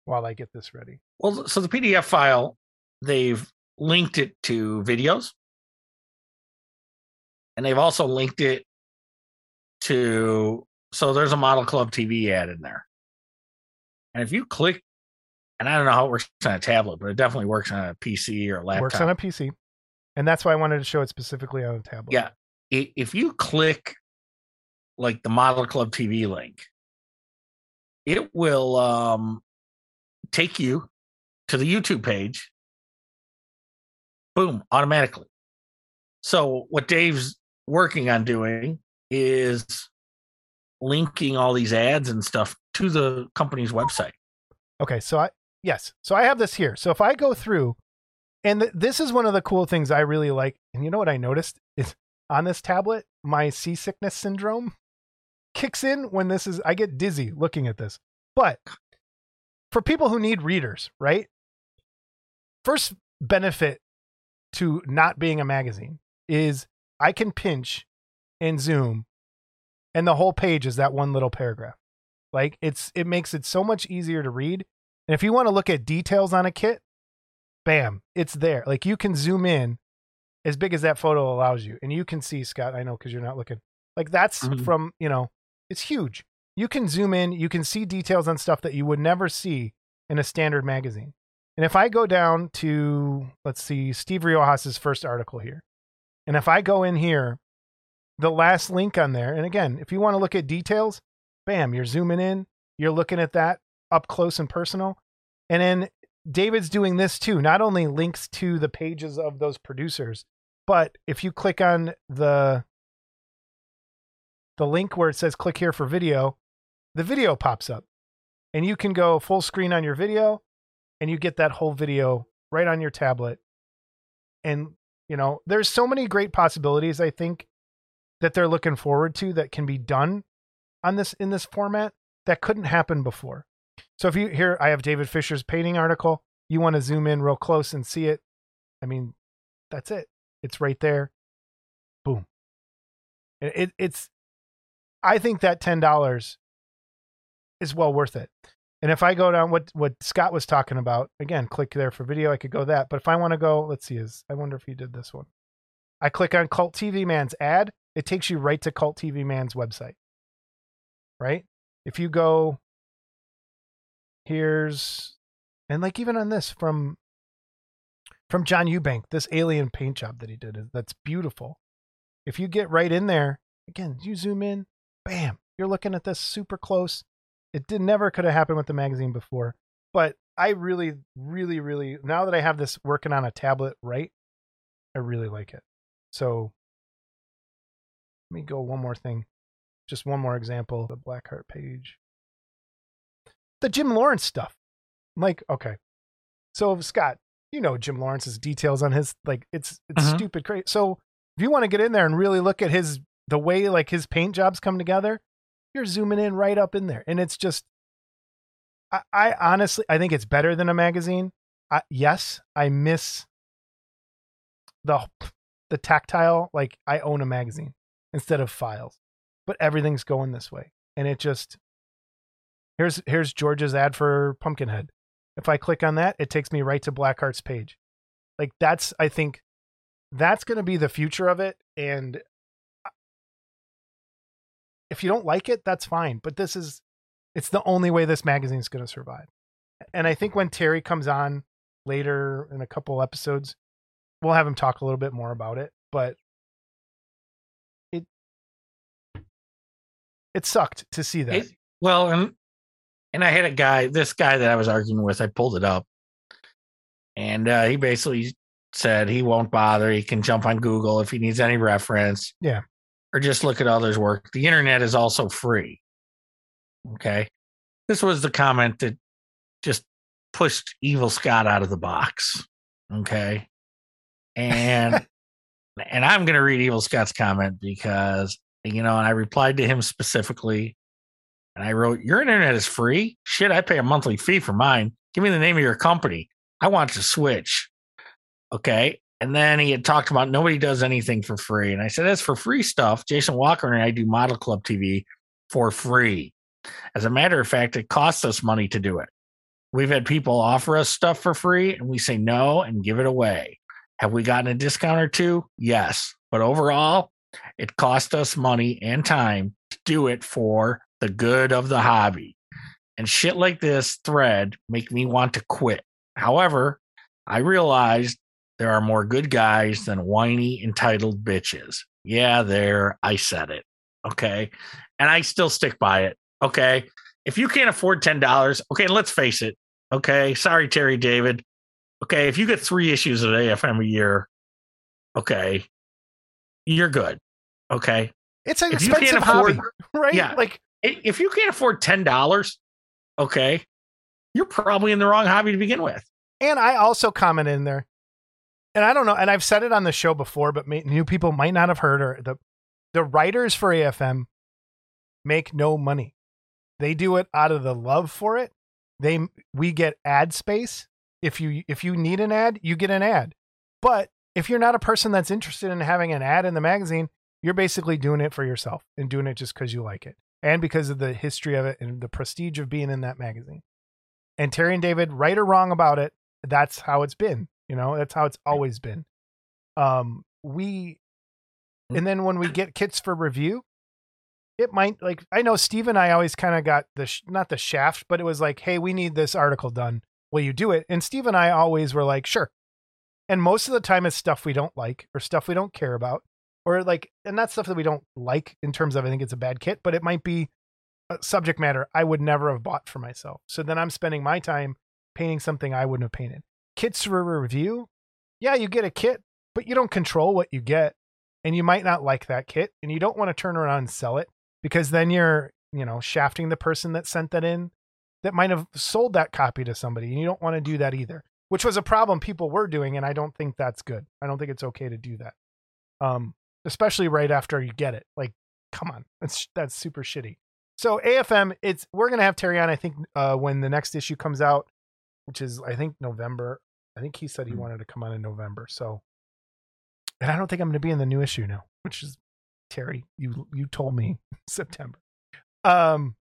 Speaker 2: While I get this ready.
Speaker 3: Well, so the PDF file, they've linked it to videos. And they've also linked it to so there's a model club TV ad in there. And if you click, and I don't know how it works on a tablet, but it definitely works on a PC or a laptop.
Speaker 2: Works on a PC. And that's why I wanted to show it specifically on a tablet.
Speaker 3: Yeah. If you click like the model club TV link, it will um take you to the YouTube page. Boom, automatically. So what Dave's working on doing is linking all these ads and stuff to the company's website.
Speaker 2: Okay, so I yes, so I have this here. So if I go through, and th- this is one of the cool things I really like. And you know what I noticed is on this tablet, my seasickness syndrome kicks in when this is. I get dizzy looking at this. But for people who need readers, right? First benefit to not being a magazine is I can pinch and zoom, and the whole page is that one little paragraph. Like it's it makes it so much easier to read. And if you want to look at details on a kit, bam, it's there. Like you can zoom in as big as that photo allows you. And you can see, Scott, I know because you're not looking. Like that's
Speaker 3: Mhm.
Speaker 2: from, you know, it's huge. You can zoom in, you can see details on stuff that you would never see in a standard magazine. And if I go down to, let's see, Steve Riojas's first article here. And if I go in here, the last link on there, and again, if you want to look at details, bam, you're zooming in, you're looking at that up close and personal. And then David's doing this too, not only links to the pages of those producers, but if you click on the the link where it says click here for video, the video pops up. And you can go full screen on your video and you get that whole video right on your tablet. And you know, there's so many great possibilities I think that they're looking forward to that can be done on this in this format that couldn't happen before. So if you here I have David Fisher's painting article, you want to zoom in real close and see it. I mean, that's it. It's right there. Boom. It, it it's I think that ten dollars is well worth it. And if I go down what what Scott was talking about, again, click there for video. I could go that. But if I want to go, let's see, is I wonder if he did this one. I click on Cult TV Man's ad. It takes you right to Cult TV Man's website. Right? If you go, here's, and like even on this from from John Eubank, this alien paint job that he did, that's beautiful. If you get right in there, again, you zoom in, bam, you're looking at this super close. It did never could have happened with the magazine before, but I really, really, really now that I have this working on a tablet, right, I really like it. So let me go one more thing, just one more example. The Blackheart page, the Jim Lawrence stuff. I'm like, okay, so Scott, you know Jim Lawrence's details on his like it's it's
Speaker 3: Mhm.
Speaker 2: stupid crazy. So if you want to get in there and really look at his the way like his paint jobs come together, you're zooming in right up in there, and it's just. I, I honestly, I think it's better than a magazine. I, yes, I miss the the tactile. Like I own a magazine instead of files, but everything's going this way, and it just here's here's George's ad for Pumpkinhead. If I click on that, it takes me right to Blackheart's page. Like that's I think that's going to be the future of it and if you don't like it, that's fine, but this is it's the only way this magazine's going to survive. And I think when Terry comes on later in a couple episodes, we'll have him talk a little bit more about it, but it it sucked to see that.
Speaker 3: It- well, and and I had a guy, this guy that I was arguing with, I pulled it up, and uh, he basically said he won't bother. He can jump on Google if he needs any reference.
Speaker 2: Yeah.
Speaker 3: Or just look at others' work. The internet is also free. Okay. This was the comment that just pushed Evil Scott out of the box. Okay. And (laughs) and I'm gonna read Evil Scott's comment because you know, and I replied to him specifically and I wrote, Your internet is free? Shit, I pay a monthly fee for mine. Give me the name of your company. I want to switch. Okay. And then he had talked about nobody does anything for free. And I said, As for free stuff, Jason Walker and I do Model Club TV for free. As a matter of fact, it costs us money to do it. We've had people offer us stuff for free and we say no and give it away. Have we gotten a discount or two? Yes. But overall, it cost us money and time to do it for the good of the hobby. And shit like this thread make me want to quit. However, I realized there are more good guys than whiny, entitled bitches. Yeah, there, I said it. Okay. And I still stick by it. Okay. If you can't afford $10, okay, let's face it. Okay. Sorry, Terry David. Okay. If you get three issues of AFM a year, okay, you're good. Okay.
Speaker 2: It's an
Speaker 3: If
Speaker 2: expensive
Speaker 3: can't afford,
Speaker 2: hobby, (laughs) right?
Speaker 3: yeah.
Speaker 2: Like
Speaker 3: if you can't afford $10, okay, you're probably in the wrong hobby to begin with.
Speaker 2: And I also commented in there, and I don't know, and I've said it on the show before, but new people might not have heard or the the writers for AFM make no money. They do it out of the love for it. They we get ad space. If you if you need an ad, you get an ad. But if you're not a person that's interested in having an ad in the magazine, you're basically doing it for yourself and doing it just because you like it and because of the history of it and the prestige of being in that magazine. And Terry and David, right or wrong about it, that's how it's been. You know, that's how it's always been. Um, we, and then when we get kits for review, it might like I know Steve and I always kind of got the sh- not the shaft, but it was like, hey, we need this article done. Will you do it? And Steve and I always were like, sure. And most of the time, it's stuff we don't like or stuff we don't care about, or like, and not stuff that we don't like in terms of I think it's a bad kit, but it might be a subject matter I would never have bought for myself. So then I'm spending my time painting something I wouldn't have painted. Kits for review, yeah, you get a kit, but you don't control what you get, and you might not like that kit, and you don't want to turn around and sell it because then you're, you know, shafting the person that sent that in that might have sold that copy to somebody, and you don't want to do that either. Which was a problem people were doing, and I don't think that's good. I don't think it's okay to do that. Um, especially right after you get it. Like, come on, that's that's super shitty. So AFM, it's we're gonna have Terry on. I think uh, when the next issue comes out, which is I think November. I think he said he
Speaker 3: Hmm.
Speaker 2: wanted to come on in November. So, and I don't think I'm going to be in the new issue now, which is Terry. You you told me (laughs) September. Um,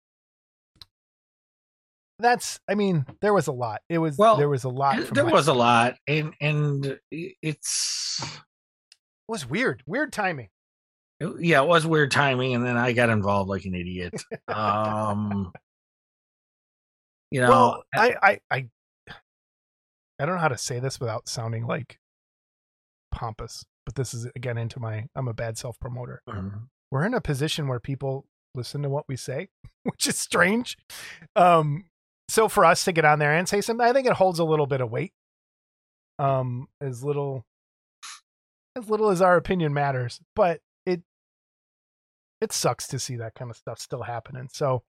Speaker 2: that's. I mean, there was a lot. It was
Speaker 3: Well,
Speaker 2: there was a lot. (clears throat)
Speaker 3: there was a lot, and and it's
Speaker 2: It was weird. Weird timing.
Speaker 3: yeah, it was weird timing, and then I got involved like an idiot. Um, you know,
Speaker 2: well, I, I I I don't know how to say this without sounding like pompous, but this is again into my I'm a bad self promoter.
Speaker 3: um,
Speaker 2: we're in a position where people listen to what we say, (laughs) which is strange. Um, so for us to get on there and say something, I think it holds a little bit of weight. Um, as little as little as our opinion matters, but it it sucks to see that kind of stuff still happening. So,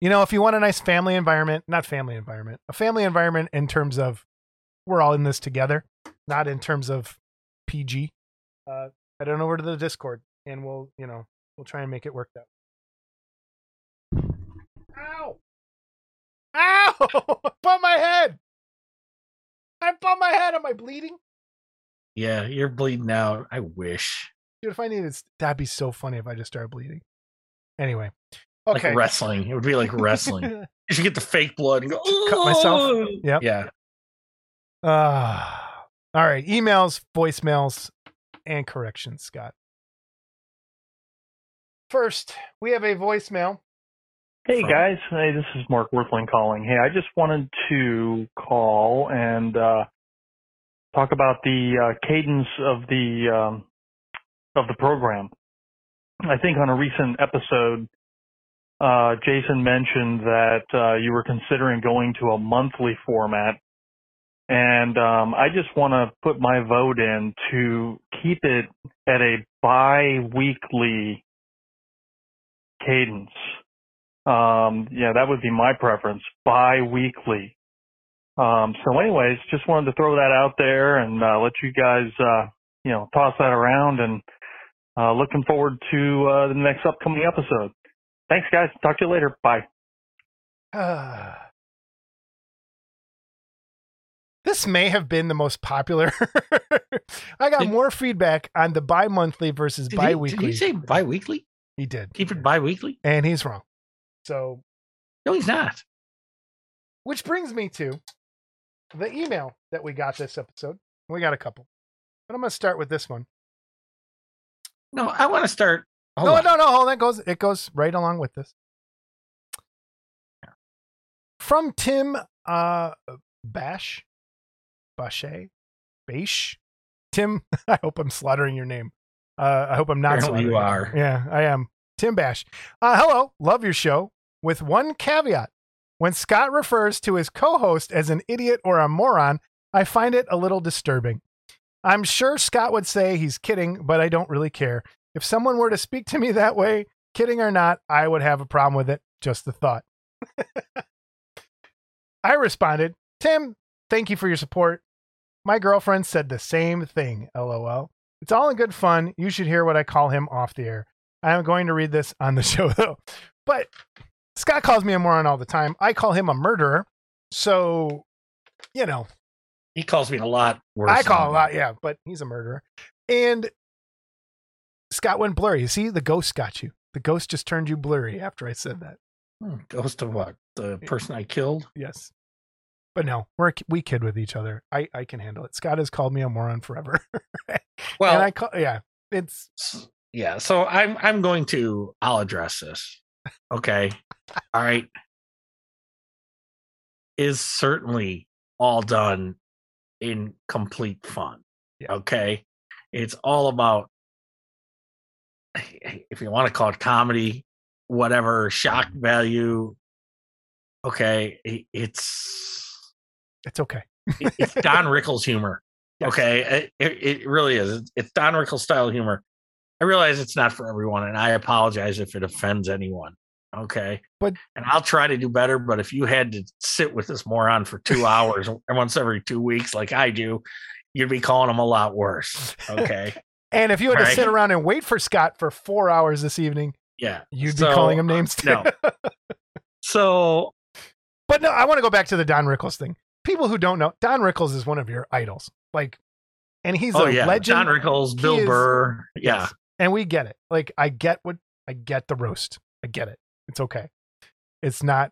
Speaker 2: you know, if you want a nice family environment, not family environment, a family environment in terms of we're all in this together, not in terms of PG. Uh, head on over to the Discord and we'll, you know, we'll try and make it work that. Ow! Ow! (laughs) I bumped my head. I bumped my head. Am I bleeding?
Speaker 3: Yeah, you're bleeding out. I wish
Speaker 2: Dude, if I needed, that'd be so funny if I just started bleeding. Anyway,
Speaker 3: like
Speaker 2: okay.
Speaker 3: wrestling. It would be like wrestling. (laughs) you should get the fake blood and go
Speaker 2: Cut myself? Yep.
Speaker 3: Yeah.
Speaker 2: Uh, all right. Emails, voicemails, and corrections, Scott. First, we have a voicemail.
Speaker 4: Hey
Speaker 3: From-
Speaker 4: guys, hey, this is Mark Worthling calling. Hey, I just wanted to call and uh, talk about the uh, cadence of the um, of the program. I think on a recent episode, uh, Jason mentioned that uh, you were considering going to a monthly format, and um, I just want to put my vote in to keep it at a bi-weekly cadence. Um, yeah, that would be my preference, bi-weekly. Um, so anyways, just wanted to throw that out there and, uh, let you guys, uh, you know, toss that around and, uh, looking forward to, uh, the next upcoming episode. Thanks guys. Talk to you later. Bye. (sighs)
Speaker 2: this may have been the most popular. (laughs) I got
Speaker 3: Did-
Speaker 2: more feedback on the bi monthly versus
Speaker 3: Did
Speaker 2: bi
Speaker 3: he,
Speaker 2: weekly.
Speaker 3: did he say bi-weekly?
Speaker 2: he did.
Speaker 3: Keep it bi-weekly?
Speaker 2: And he's wrong. So,
Speaker 3: No, he's not.
Speaker 2: which brings me to the email that we got this episode. We got a couple, but I'm going to start with this one.
Speaker 3: No, I want to start.
Speaker 2: No,
Speaker 3: on.
Speaker 2: no, no. Hold on. It goes. It goes right along with this. From Tim uh, Bash, Bashe, Bash, Tim. (laughs) I hope I'm slaughtering your name. Uh, I hope I'm not.
Speaker 3: Apparently you are.
Speaker 2: Yeah, I am. Tim Bash. Uh, hello. Love your show. With one caveat: when Scott refers to his co-host as an idiot or a moron, I find it a little disturbing. I'm sure Scott would say he's kidding, but I don't really care. If someone were to speak to me that way, kidding or not, I would have a problem with it. Just the thought. (laughs) I responded, Tim, thank you for your support. My girlfriend said the same thing, lol. It's all in good fun. You should hear what I call him off the air. I am going to read this on the (laughs) show, though. But Scott calls me a moron all the time. I call him a murderer. So, you know,
Speaker 3: He calls me a lot worse.
Speaker 2: I call a lot, yeah, but he's a murderer. And Scott went blurry. You see, the ghost got you. The ghost just turned you blurry after I said that.
Speaker 3: Hmm, Ghost of what? The person I killed?
Speaker 2: Yes. But no, we're we kid with each other. I I can handle it. Scott has called me a moron forever. (laughs)
Speaker 3: Well,
Speaker 2: and I call yeah, it's
Speaker 3: yeah. So I'm I'm going to I'll address this. Okay. All right. Is certainly all done in complete fun.
Speaker 2: Yeah.
Speaker 3: Okay. It's all about if you want to call it comedy, whatever, shock mm-hmm. value. Okay. It's
Speaker 2: it's okay.
Speaker 3: it's (laughs) Don Rickles humor.
Speaker 2: Yes.
Speaker 3: Okay, it, it really is. It's- It's Don Rickles style humor. I realize it's not for everyone, and I apologize if it offends anyone. Okay,
Speaker 2: But-
Speaker 3: and I'll try to do better. But if you had to sit with this moron for two hours (laughs) once every two weeks, like I do, you'd be calling him a lot worse. Okay, (laughs)
Speaker 2: And if you had to
Speaker 3: Right.
Speaker 2: sit around and wait for Scott for four hours this evening,
Speaker 3: yeah,
Speaker 2: you'd
Speaker 3: So,
Speaker 2: be calling him uh, names too.
Speaker 3: no. (laughs) So
Speaker 2: But no, I want to go back to the Don Rickles thing. people who don't know, Don Rickles is one of your idols. Like, and he's
Speaker 3: oh
Speaker 2: a
Speaker 3: yeah,
Speaker 2: legend.
Speaker 3: don Rickles,
Speaker 2: He
Speaker 3: Bill
Speaker 2: is-
Speaker 3: Burr. Yeah,
Speaker 2: Yes. and we get it. Like, I get what I get the roast. I get it. It's okay. It's not,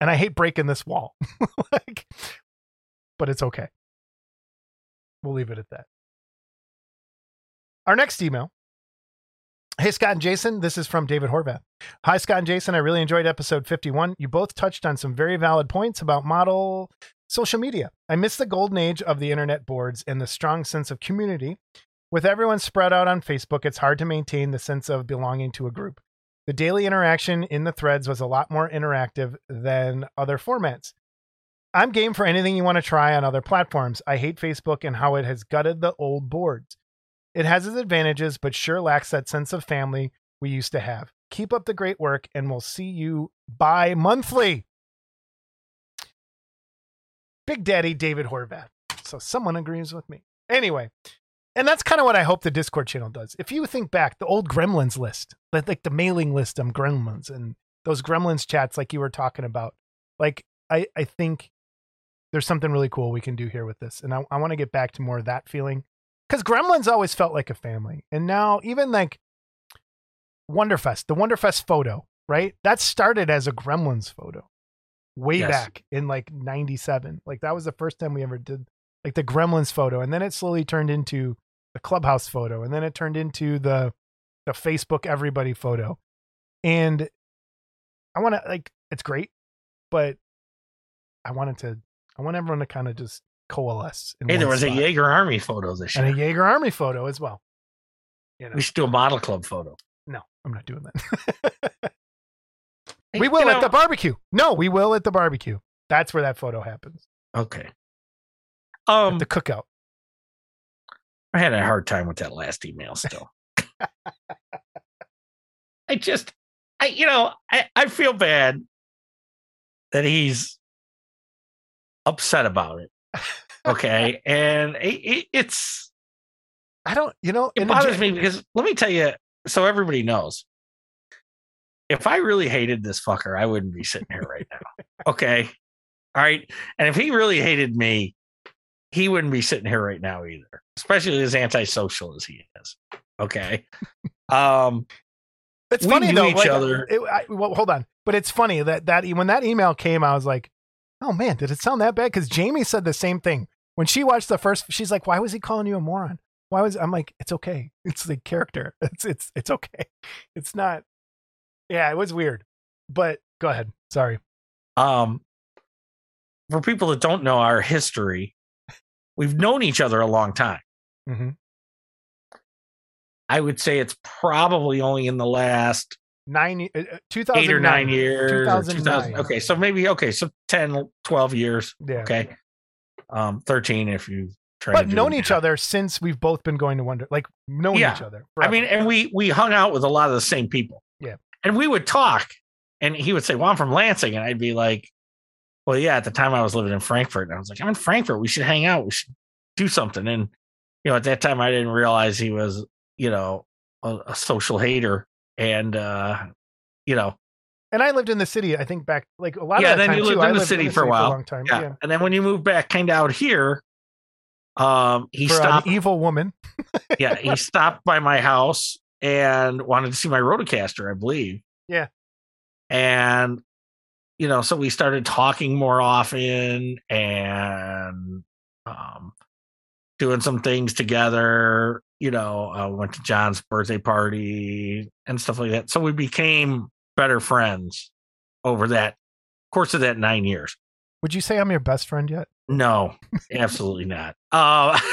Speaker 2: and I hate breaking this wall. (laughs) like, but it's okay. We'll leave it at that. Our next email. Hey, Scott and Jason. This is from David Horvath. Hi, Scott and Jason. I really enjoyed episode 51. You both touched on some very valid points about model social media. I miss the golden age of the internet boards and the strong sense of community. With everyone spread out on Facebook, it's hard to maintain the sense of belonging to a group. The daily interaction in the threads was a lot more interactive than other formats. I'm game for anything you want to try on other platforms. I hate Facebook and how it has gutted the old boards. It has its advantages, but sure lacks that sense of family we used to have. Keep up the great work, and we'll see you bi monthly. Big Daddy David Horvath. So someone agrees with me. Anyway, and that's kind of what I hope the Discord channel does. If you think back, the old Gremlins list, like, like the mailing list of Gremlins and those Gremlins chats, like you were talking about, like I, I think there's something really cool we can do here with this. And I, I want to get back to more of that feeling because Gremlins always felt like a family. And now, even like Wonderfest, the Wonderfest photo, right? That started as a Gremlins photo way
Speaker 3: Yes.
Speaker 2: back in like 97. Like that was the first time we ever did like the Gremlins photo. And then it slowly turned into the Clubhouse photo. And then it turned into the, the Facebook everybody photo. And I want to like, it's great, but I wanted to, I want everyone to kind of just coalesce. in
Speaker 3: hey, there was a. Yagher Army photo this year, and
Speaker 2: a Yagher Army photo as well. You know,
Speaker 3: we should do a model club photo.
Speaker 2: no, I'm not doing that. we will
Speaker 3: You
Speaker 2: at the barbecue. No, we will at the barbecue. That's where that photo happens.
Speaker 3: Okay.
Speaker 2: At
Speaker 3: Um,
Speaker 2: the cookout.
Speaker 3: I had a hard time with that last email still. (laughs) I just, I, you know, I, I feel bad that he's upset about it. (laughs) Okay. and it, it, it's,
Speaker 2: I don't, you know,
Speaker 3: it bothers me because let me tell you, so everybody knows. If I really hated this fucker, I wouldn't be sitting here right now. Okay. All right. And if he really hated me, he wouldn't be sitting here right now either, especially as antisocial as he is. Okay. Um,
Speaker 2: It's
Speaker 3: we
Speaker 2: funny though.
Speaker 3: each
Speaker 2: like,
Speaker 3: other.
Speaker 2: It, I, well, hold on, but it's funny that that when that email came, I was like, "Oh man, did it sound that bad?" Because Jamie said the same thing when she watched the first. She's like, "Why was he calling you a moron? Why was?" I'm like, "It's okay. It's the character. (laughs) It's it's it's okay. It's not." Yeah, it was weird, but go ahead. Sorry.
Speaker 3: um, for people that don't know our history, we've known each other a long time.
Speaker 2: hmm
Speaker 3: I would say it's probably only in the last
Speaker 2: Nine, uh, uh, 2009.
Speaker 3: eight or nine years.
Speaker 2: 2009.
Speaker 3: 2000 okay, so maybe okay, so 10, 12 years.
Speaker 2: Yeah.
Speaker 3: Okay, um, thirteen if you try.
Speaker 2: But known each
Speaker 3: math.
Speaker 2: other since we've both been going to Wonder, like knowing
Speaker 3: Yeah.
Speaker 2: each other.
Speaker 3: I mean, and we we hung out with a lot of the same people.
Speaker 2: Yeah.
Speaker 3: and we would talk, and he would say, "Well, I'm from Lansing," and I'd be like, "Well, yeah." At the time, I was living in Frankfort, and I was like, "I'm in Frankfort. We should hang out. We should do something." And you know, at that time, I didn't realize he was, you know, a, a social hater, and uh, you know,
Speaker 2: and I lived in the city. I think back like a lot
Speaker 3: Yeah,
Speaker 2: of that
Speaker 3: then you lived
Speaker 2: I
Speaker 3: in the city for a while.
Speaker 2: long time.
Speaker 3: yeah.
Speaker 2: Yeah.
Speaker 3: And then when you moved back, kind of out here, um, he
Speaker 2: For
Speaker 3: stopped.
Speaker 2: an evil woman. (laughs)
Speaker 3: yeah, he stopped by my house and wanted to see my Rotocaster, I believe.
Speaker 2: Yeah.
Speaker 3: And you know, so we started talking more often and um doing some things together. You know, uh, went to John's birthday party and stuff like that. So we became better friends over that course of that nine years.
Speaker 2: Would you say I'm your best friend yet?
Speaker 3: No, absolutely not. Uh, (laughs)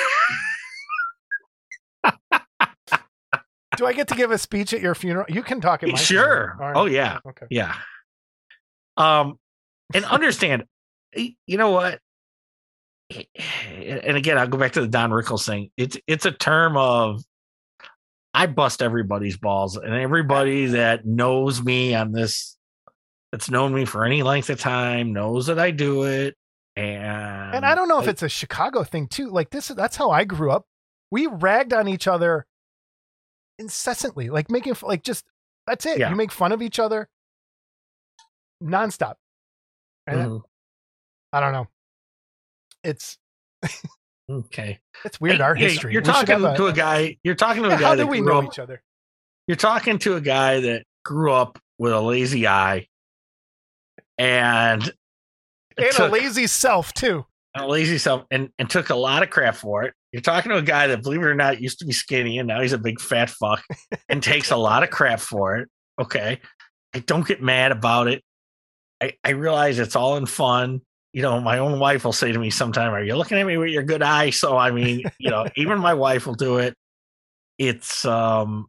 Speaker 2: Do I get to give a speech at your funeral? You can talk at my
Speaker 3: Sure.
Speaker 2: right.
Speaker 3: Oh, yeah.
Speaker 2: Okay.
Speaker 3: Yeah. Um, and understand, you know what? (sighs) And again, I'll go back to the Don Rickles thing. It's it's a term of I bust everybody's balls, and everybody that knows me on this, that's known me for any length of time, knows that I do it. And
Speaker 2: And I don't know if it's a Chicago thing too. Like this, that's how I grew up. We ragged on each other incessantly, like making like just that's it.
Speaker 3: Yeah.
Speaker 2: You make fun of each other nonstop. And
Speaker 3: Mhm.
Speaker 2: I don't know. It's (laughs)
Speaker 3: Okay.
Speaker 2: it's weird
Speaker 3: Hey,
Speaker 2: our
Speaker 3: hey,
Speaker 2: history.
Speaker 3: You're
Speaker 2: We
Speaker 3: talking
Speaker 2: a-
Speaker 3: to a guy. You're talking to a
Speaker 2: Yeah,
Speaker 3: guy
Speaker 2: how
Speaker 3: that
Speaker 2: do we know
Speaker 3: up.
Speaker 2: each other?
Speaker 3: You're talking to a guy that grew up with a lazy eye, and
Speaker 2: And a lazy self too.
Speaker 3: a lazy self and, and took a lot of crap for it. You're talking to a guy that, believe it or not, used to be skinny and now he's a big fat fuck and takes a lot of crap for it. Okay. I don't get mad about it. I, I realize it's all in fun. You know, my own wife will say to me sometime, Are you looking at me with your good eye? So I mean, you know, (laughs) even my wife will do it. It's um,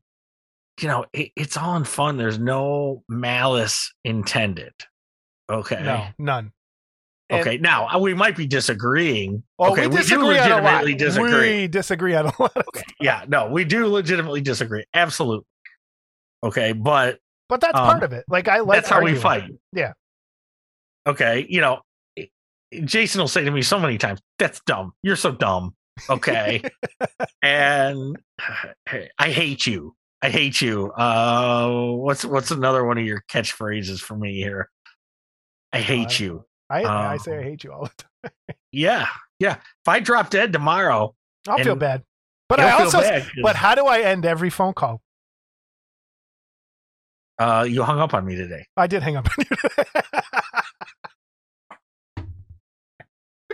Speaker 3: you know, it, it's all in fun. There's no malice intended. Okay.
Speaker 2: No, none. And-
Speaker 3: Okay, now uh, we might be disagreeing.
Speaker 2: Oh,
Speaker 3: okay,
Speaker 2: we
Speaker 3: we, do
Speaker 2: disagree on a lot.
Speaker 3: legitimately disagree.
Speaker 2: We disagree on a lot.
Speaker 3: Okay, yeah, no, we do legitimately disagree. Absolutely. Okay, but
Speaker 2: But that's
Speaker 3: Um,
Speaker 2: part of it. Like I like
Speaker 3: that's how we fight.
Speaker 2: Yeah.
Speaker 3: Okay, you know, Jason will say to me so many times, "That's dumb. You're so dumb." Okay, (laughs) and (sighs) I hate you. I hate you. Uh, what's what's another one of your catchphrases for me here? I hate
Speaker 2: I-
Speaker 3: you.
Speaker 2: I, I say I
Speaker 3: Um,
Speaker 2: hate you all the time. (laughs)
Speaker 3: Yeah, yeah. If I drop dead tomorrow,
Speaker 2: I'll feel bad. But I also
Speaker 3: bad
Speaker 2: but how do I end every phone call?
Speaker 3: Uh, you hung up on me today.
Speaker 2: I did hang up on you. (laughs)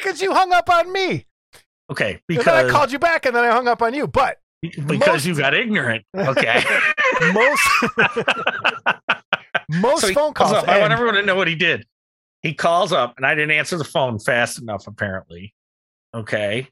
Speaker 2: because you hung up on me.
Speaker 3: Okay,
Speaker 2: and then I called you back and then I hung up on you. But
Speaker 3: because
Speaker 2: most-
Speaker 3: you got ignorant. Okay. (laughs)
Speaker 2: most (laughs) most
Speaker 3: So
Speaker 2: phone
Speaker 3: calls
Speaker 2: calls
Speaker 3: up. I want everyone to know what he did. He calls up, and I didn't answer the phone fast enough, apparently. Okay.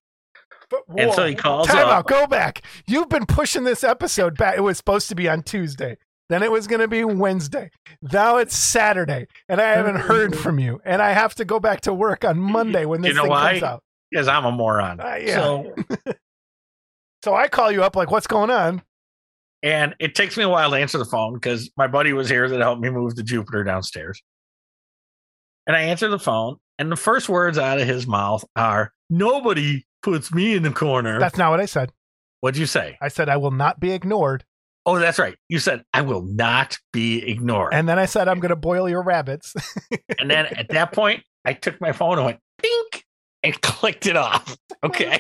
Speaker 2: But-
Speaker 3: And so he calls
Speaker 2: Time
Speaker 3: up.
Speaker 2: out. Go back. You've been pushing this episode back. It was supposed to be on Tuesday. Then it was going to be Wednesday. Now it's Saturday, and I haven't heard from you. And I have to go back to work on Monday when
Speaker 3: You
Speaker 2: this
Speaker 3: know
Speaker 2: thing
Speaker 3: why?
Speaker 2: comes out.
Speaker 3: Because I'm a moron.
Speaker 2: Uh, yeah.
Speaker 3: So, (laughs)
Speaker 2: So I call you up like, "What's going on?"
Speaker 3: and it takes me a while to answer the phone because my buddy was here that helped me move the Jupiter downstairs. And I answer the phone, and the first words out of his mouth are, Nobody puts me in the corner.
Speaker 2: That's not what I said.
Speaker 3: What'd you say?
Speaker 2: I said I will not be ignored,
Speaker 3: Oh, that's right. You said, I will not be ignored.
Speaker 2: and then I said I'm going to boil your rabbits. (laughs)
Speaker 3: And then at that point, I took my phone and went dink and (laughs) clicked it off. (laughs) Okay.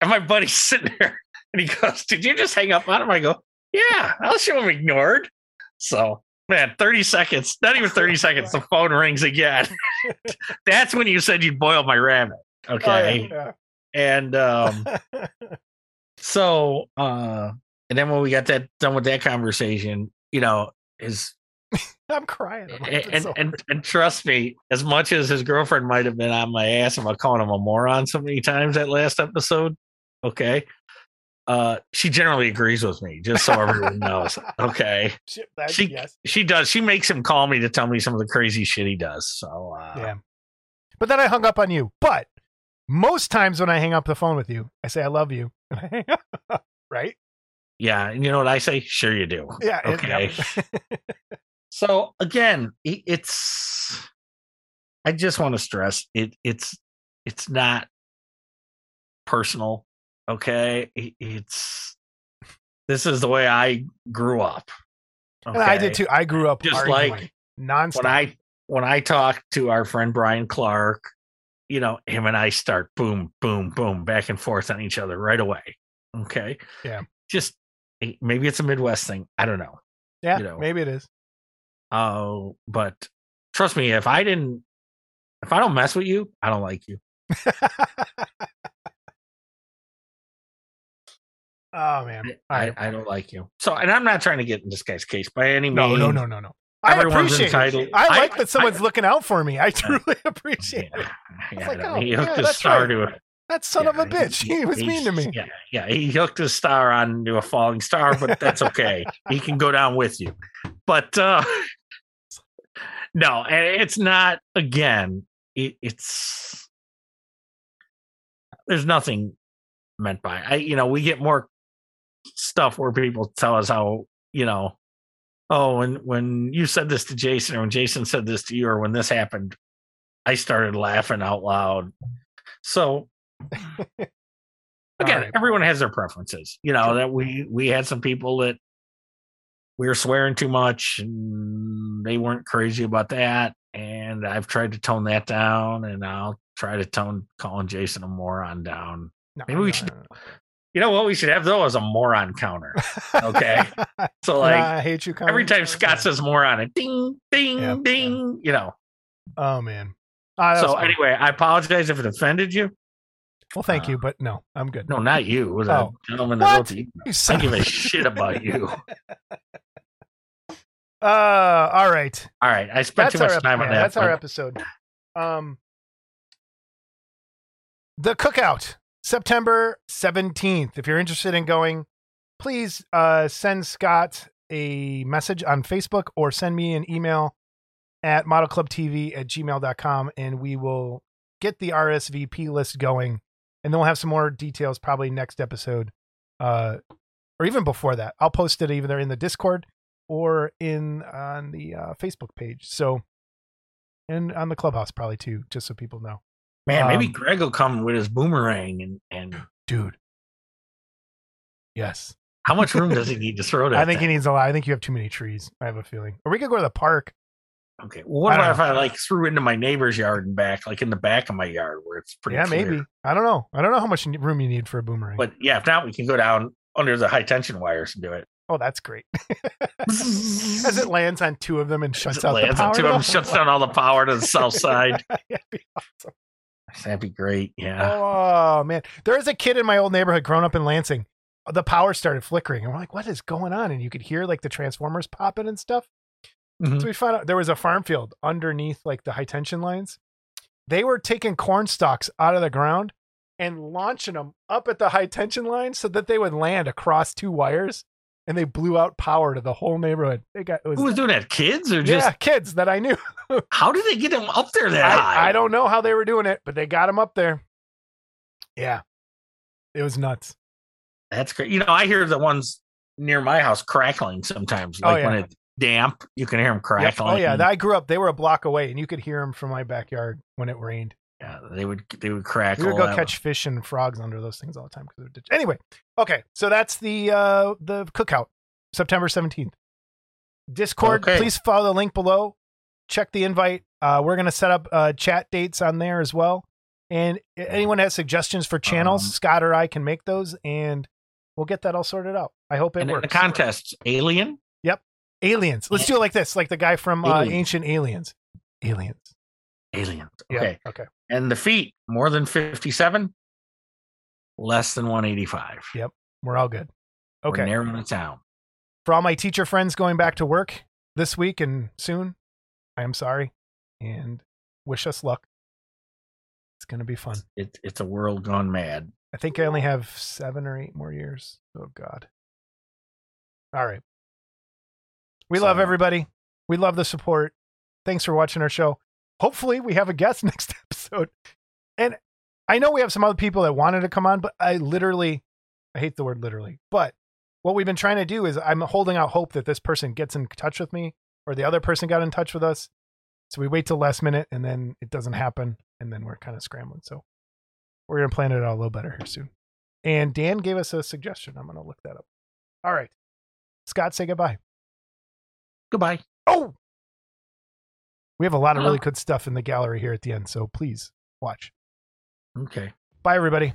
Speaker 3: And my buddy's sitting there and he goes, Did you just hang up on him? I go, Yeah, I'll show him ignored. So, man, 30 seconds, not even 30 seconds, the phone rings again. That's when you said you'd boil my rabbit. Okay.
Speaker 2: Oh, yeah,
Speaker 3: And um, so, uh, and then when we got that done with that conversation, you know, his (laughs)
Speaker 2: I'm crying. I'm
Speaker 3: and,
Speaker 2: "It's
Speaker 3: and, and and trust me, as much as his girlfriend might have been on my ass about calling him a moron so many times that last episode, okay, uh, she generally agrees with me, just so everyone (laughs) knows. Okay,
Speaker 2: that-
Speaker 3: she
Speaker 2: yes.
Speaker 3: she does. She makes him call me to tell me some of the crazy shit he does. So uh,
Speaker 2: Yeah. But then I hung up on you. But most times when I hang up the phone with you, I say I love you. And I hang up. right?
Speaker 3: Yeah, and you know what I say? Sure, you do.
Speaker 2: Yeah.
Speaker 3: Okay. (laughs) (laughs) So again, it's. I just want to stress it. It's it's not personal. Okay, it's this is the way I grew up.
Speaker 2: And I did too. I grew up
Speaker 3: Just like
Speaker 2: nonstop.
Speaker 3: when I when I talk to our friend Brian Clark, you know, him and I start boom, boom, boom, back and forth on each other right away. Okay.
Speaker 2: Yeah.
Speaker 3: Just Eh, maybe it's a Midwest thing. I don't know.
Speaker 2: yeah,
Speaker 3: you know.
Speaker 2: maybe it is.
Speaker 3: Oh, but trust me, if I didn't, if I don't mess with you, I don't like you. (laughs)
Speaker 2: oh man. All
Speaker 3: I. I don't like you. So, and I'm not trying to get in this guy's case by any
Speaker 2: No,
Speaker 3: means.
Speaker 2: no, no, no, no. I
Speaker 3: Everyone's
Speaker 2: appreciate
Speaker 3: entitled-
Speaker 2: it. I
Speaker 3: I-
Speaker 2: like that someone's
Speaker 3: I-
Speaker 2: looking out for me. I truly (laughs) appreciate
Speaker 3: Yeah,
Speaker 2: it.
Speaker 3: yeah,
Speaker 2: like,
Speaker 3: no,
Speaker 2: oh, yeah, that's right.
Speaker 3: To
Speaker 2: That son of a bitch. (laughs) He was mean to me.
Speaker 3: Yeah, yeah, he hooked his star onto a falling star, but that's okay. he can go down with you. But uh (laughs) no, it's not again, it, it's there's nothing meant by. I you know, we get more stuff where people tell us how, you know, oh, when when you said this to Jason or when Jason said this to you or when this happened, I started laughing out loud. So (sighs) again,
Speaker 2: right.
Speaker 3: everyone has their preferences. You know that we we had some people that we were swearing too much, and they weren't crazy about that. And I've tried to tone that down, and I'll try to tone calling Jason a moron down.
Speaker 2: No,
Speaker 3: Maybe we
Speaker 2: no,
Speaker 3: should-
Speaker 2: no.
Speaker 3: You know what we should have though is a moron counter. Okay. (laughs) So like
Speaker 2: I hate you.
Speaker 3: every time Scott says moron, it ding, ding,
Speaker 2: Yeah,
Speaker 3: ding. You know.
Speaker 2: "Oh man." Ah, was
Speaker 3: So
Speaker 2: fun.
Speaker 3: anyway, I apologize if it offended you.
Speaker 2: Well, thank
Speaker 3: uh,
Speaker 2: you, but no, I'm good.
Speaker 3: No, not you. It was
Speaker 2: Oh.
Speaker 3: a gentleman that
Speaker 2: What?
Speaker 3: wrote the email. I give a shit about you. (laughs)
Speaker 2: Uh, all right.
Speaker 3: All right, I spent
Speaker 2: That's
Speaker 3: too much time on
Speaker 2: yeah,
Speaker 3: that.
Speaker 2: That's our episode. Um, the cookout, September seventeenth. If you're interested in going, please uh, send Scott a message on Facebook or send me an email at modelclubtv at gmail.com and we will get the RSVP list going. And then we'll have some more details probably next episode. Uh, or even before that. I'll post it either in the Discord or in on the uh, Facebook page. So, and on the clubhouse probably too, just so people know.
Speaker 3: Man, maybe
Speaker 2: Um,
Speaker 3: Greg will come with his boomerang and and (gasps)
Speaker 2: Dude. Yes.
Speaker 3: how much room does he (laughs) need to throw that?
Speaker 2: I think he needs a lot. I think you have too many trees. I have a feeling. Or we could go to the park.
Speaker 3: Okay. Well, what about if. I like threw into my neighbor's yard and back, like in the back of my yard where it's pretty
Speaker 2: yeah,
Speaker 3: clear?
Speaker 2: maybe. I don't know. I don't know how much room you need for a boomerang.
Speaker 3: But yeah, if not, we can go down under the high tension wires and do it.
Speaker 2: oh, that's great. (laughs) As it lands on two of them and shuts out
Speaker 3: it
Speaker 2: the
Speaker 3: lands
Speaker 2: power.
Speaker 3: on two of them, shuts down all the power to the south (laughs) side.
Speaker 2: That'd be awesome.
Speaker 3: That'd be great. Yeah.
Speaker 2: Oh man, there is a kid in my old neighborhood growing up in Lansing. The power started flickering, and we're like, "What is going on?" And you could hear like the transformers popping and stuff.
Speaker 3: Mhm.
Speaker 2: So we found out there was a farm field underneath like the high tension lines. They were taking corn stalks out of the ground and launching them up at the high tension line so that they would land across two wires, and they blew out power to the whole neighborhood. They got it was,
Speaker 3: Who was doing that? Kids or just
Speaker 2: yeah, kids that I knew. (laughs)
Speaker 3: how did they get them up there that high?
Speaker 2: I, I don't know how they were doing it, but they got them up there. Yeah, it was nuts.
Speaker 3: That's great. You know, I hear the ones near my house crackling sometimes.
Speaker 2: Oh,
Speaker 3: Like when
Speaker 2: yeah.
Speaker 3: Damp, you can hear them
Speaker 2: Yep.
Speaker 3: crackling.
Speaker 2: Oh yeah, I grew up. They were a block away, and you could hear them from my backyard when it rained.
Speaker 3: Yeah, they would they would crackle.
Speaker 2: We would go catch fish and frogs under those things all the time. 'cause of the ditch. Anyway, okay, so that's the uh the cookout, September seventeenth. Discord,
Speaker 3: Okay.
Speaker 2: please follow the link below. Check the invite. Uh, we're gonna set up uh, chat dates on there as well. And anyone has suggestions for channels,
Speaker 3: Um,
Speaker 2: Scott or I can make those, and we'll get that all sorted out. I hope it
Speaker 3: And
Speaker 2: works.
Speaker 3: the contests, Alien.
Speaker 2: Aliens. Let's do it like this, like the guy from uh. Ancient Aliens. Aliens.
Speaker 3: Aliens.
Speaker 2: Yeah.
Speaker 3: Okay.
Speaker 2: Okay.
Speaker 3: And the feet, more than 57, less than 185. Yep.
Speaker 2: We're all good. Okay.
Speaker 3: We're narrowing it down.
Speaker 2: for all my teacher friends going back to work this week and soon, I am sorry and wish us luck. It's going to be fun.
Speaker 3: It, it's a world gone mad.
Speaker 2: I think I only have seven or eight more years. Oh, God. All right. We love everybody. We love the support. Thanks for watching our show. Hopefully, we have a guest (laughs) next episode. And I know we have some other people that wanted to come on, but I literally, I hate the word literally, but what we've been trying to do is I'm holding out hope that this person gets in touch with me or the other person got in touch with us. So we wait till last minute and then it doesn't happen. And then we're kind of scrambling. So we're going to plan it out a little better here soon. And Dan gave us a suggestion. I'm going to look that up. All right. Scott, say goodbye.
Speaker 3: Goodbye.
Speaker 2: Oh, we have a lot of really good stuff in the gallery here at the end. So please watch.
Speaker 3: Okay.
Speaker 2: Bye, everybody.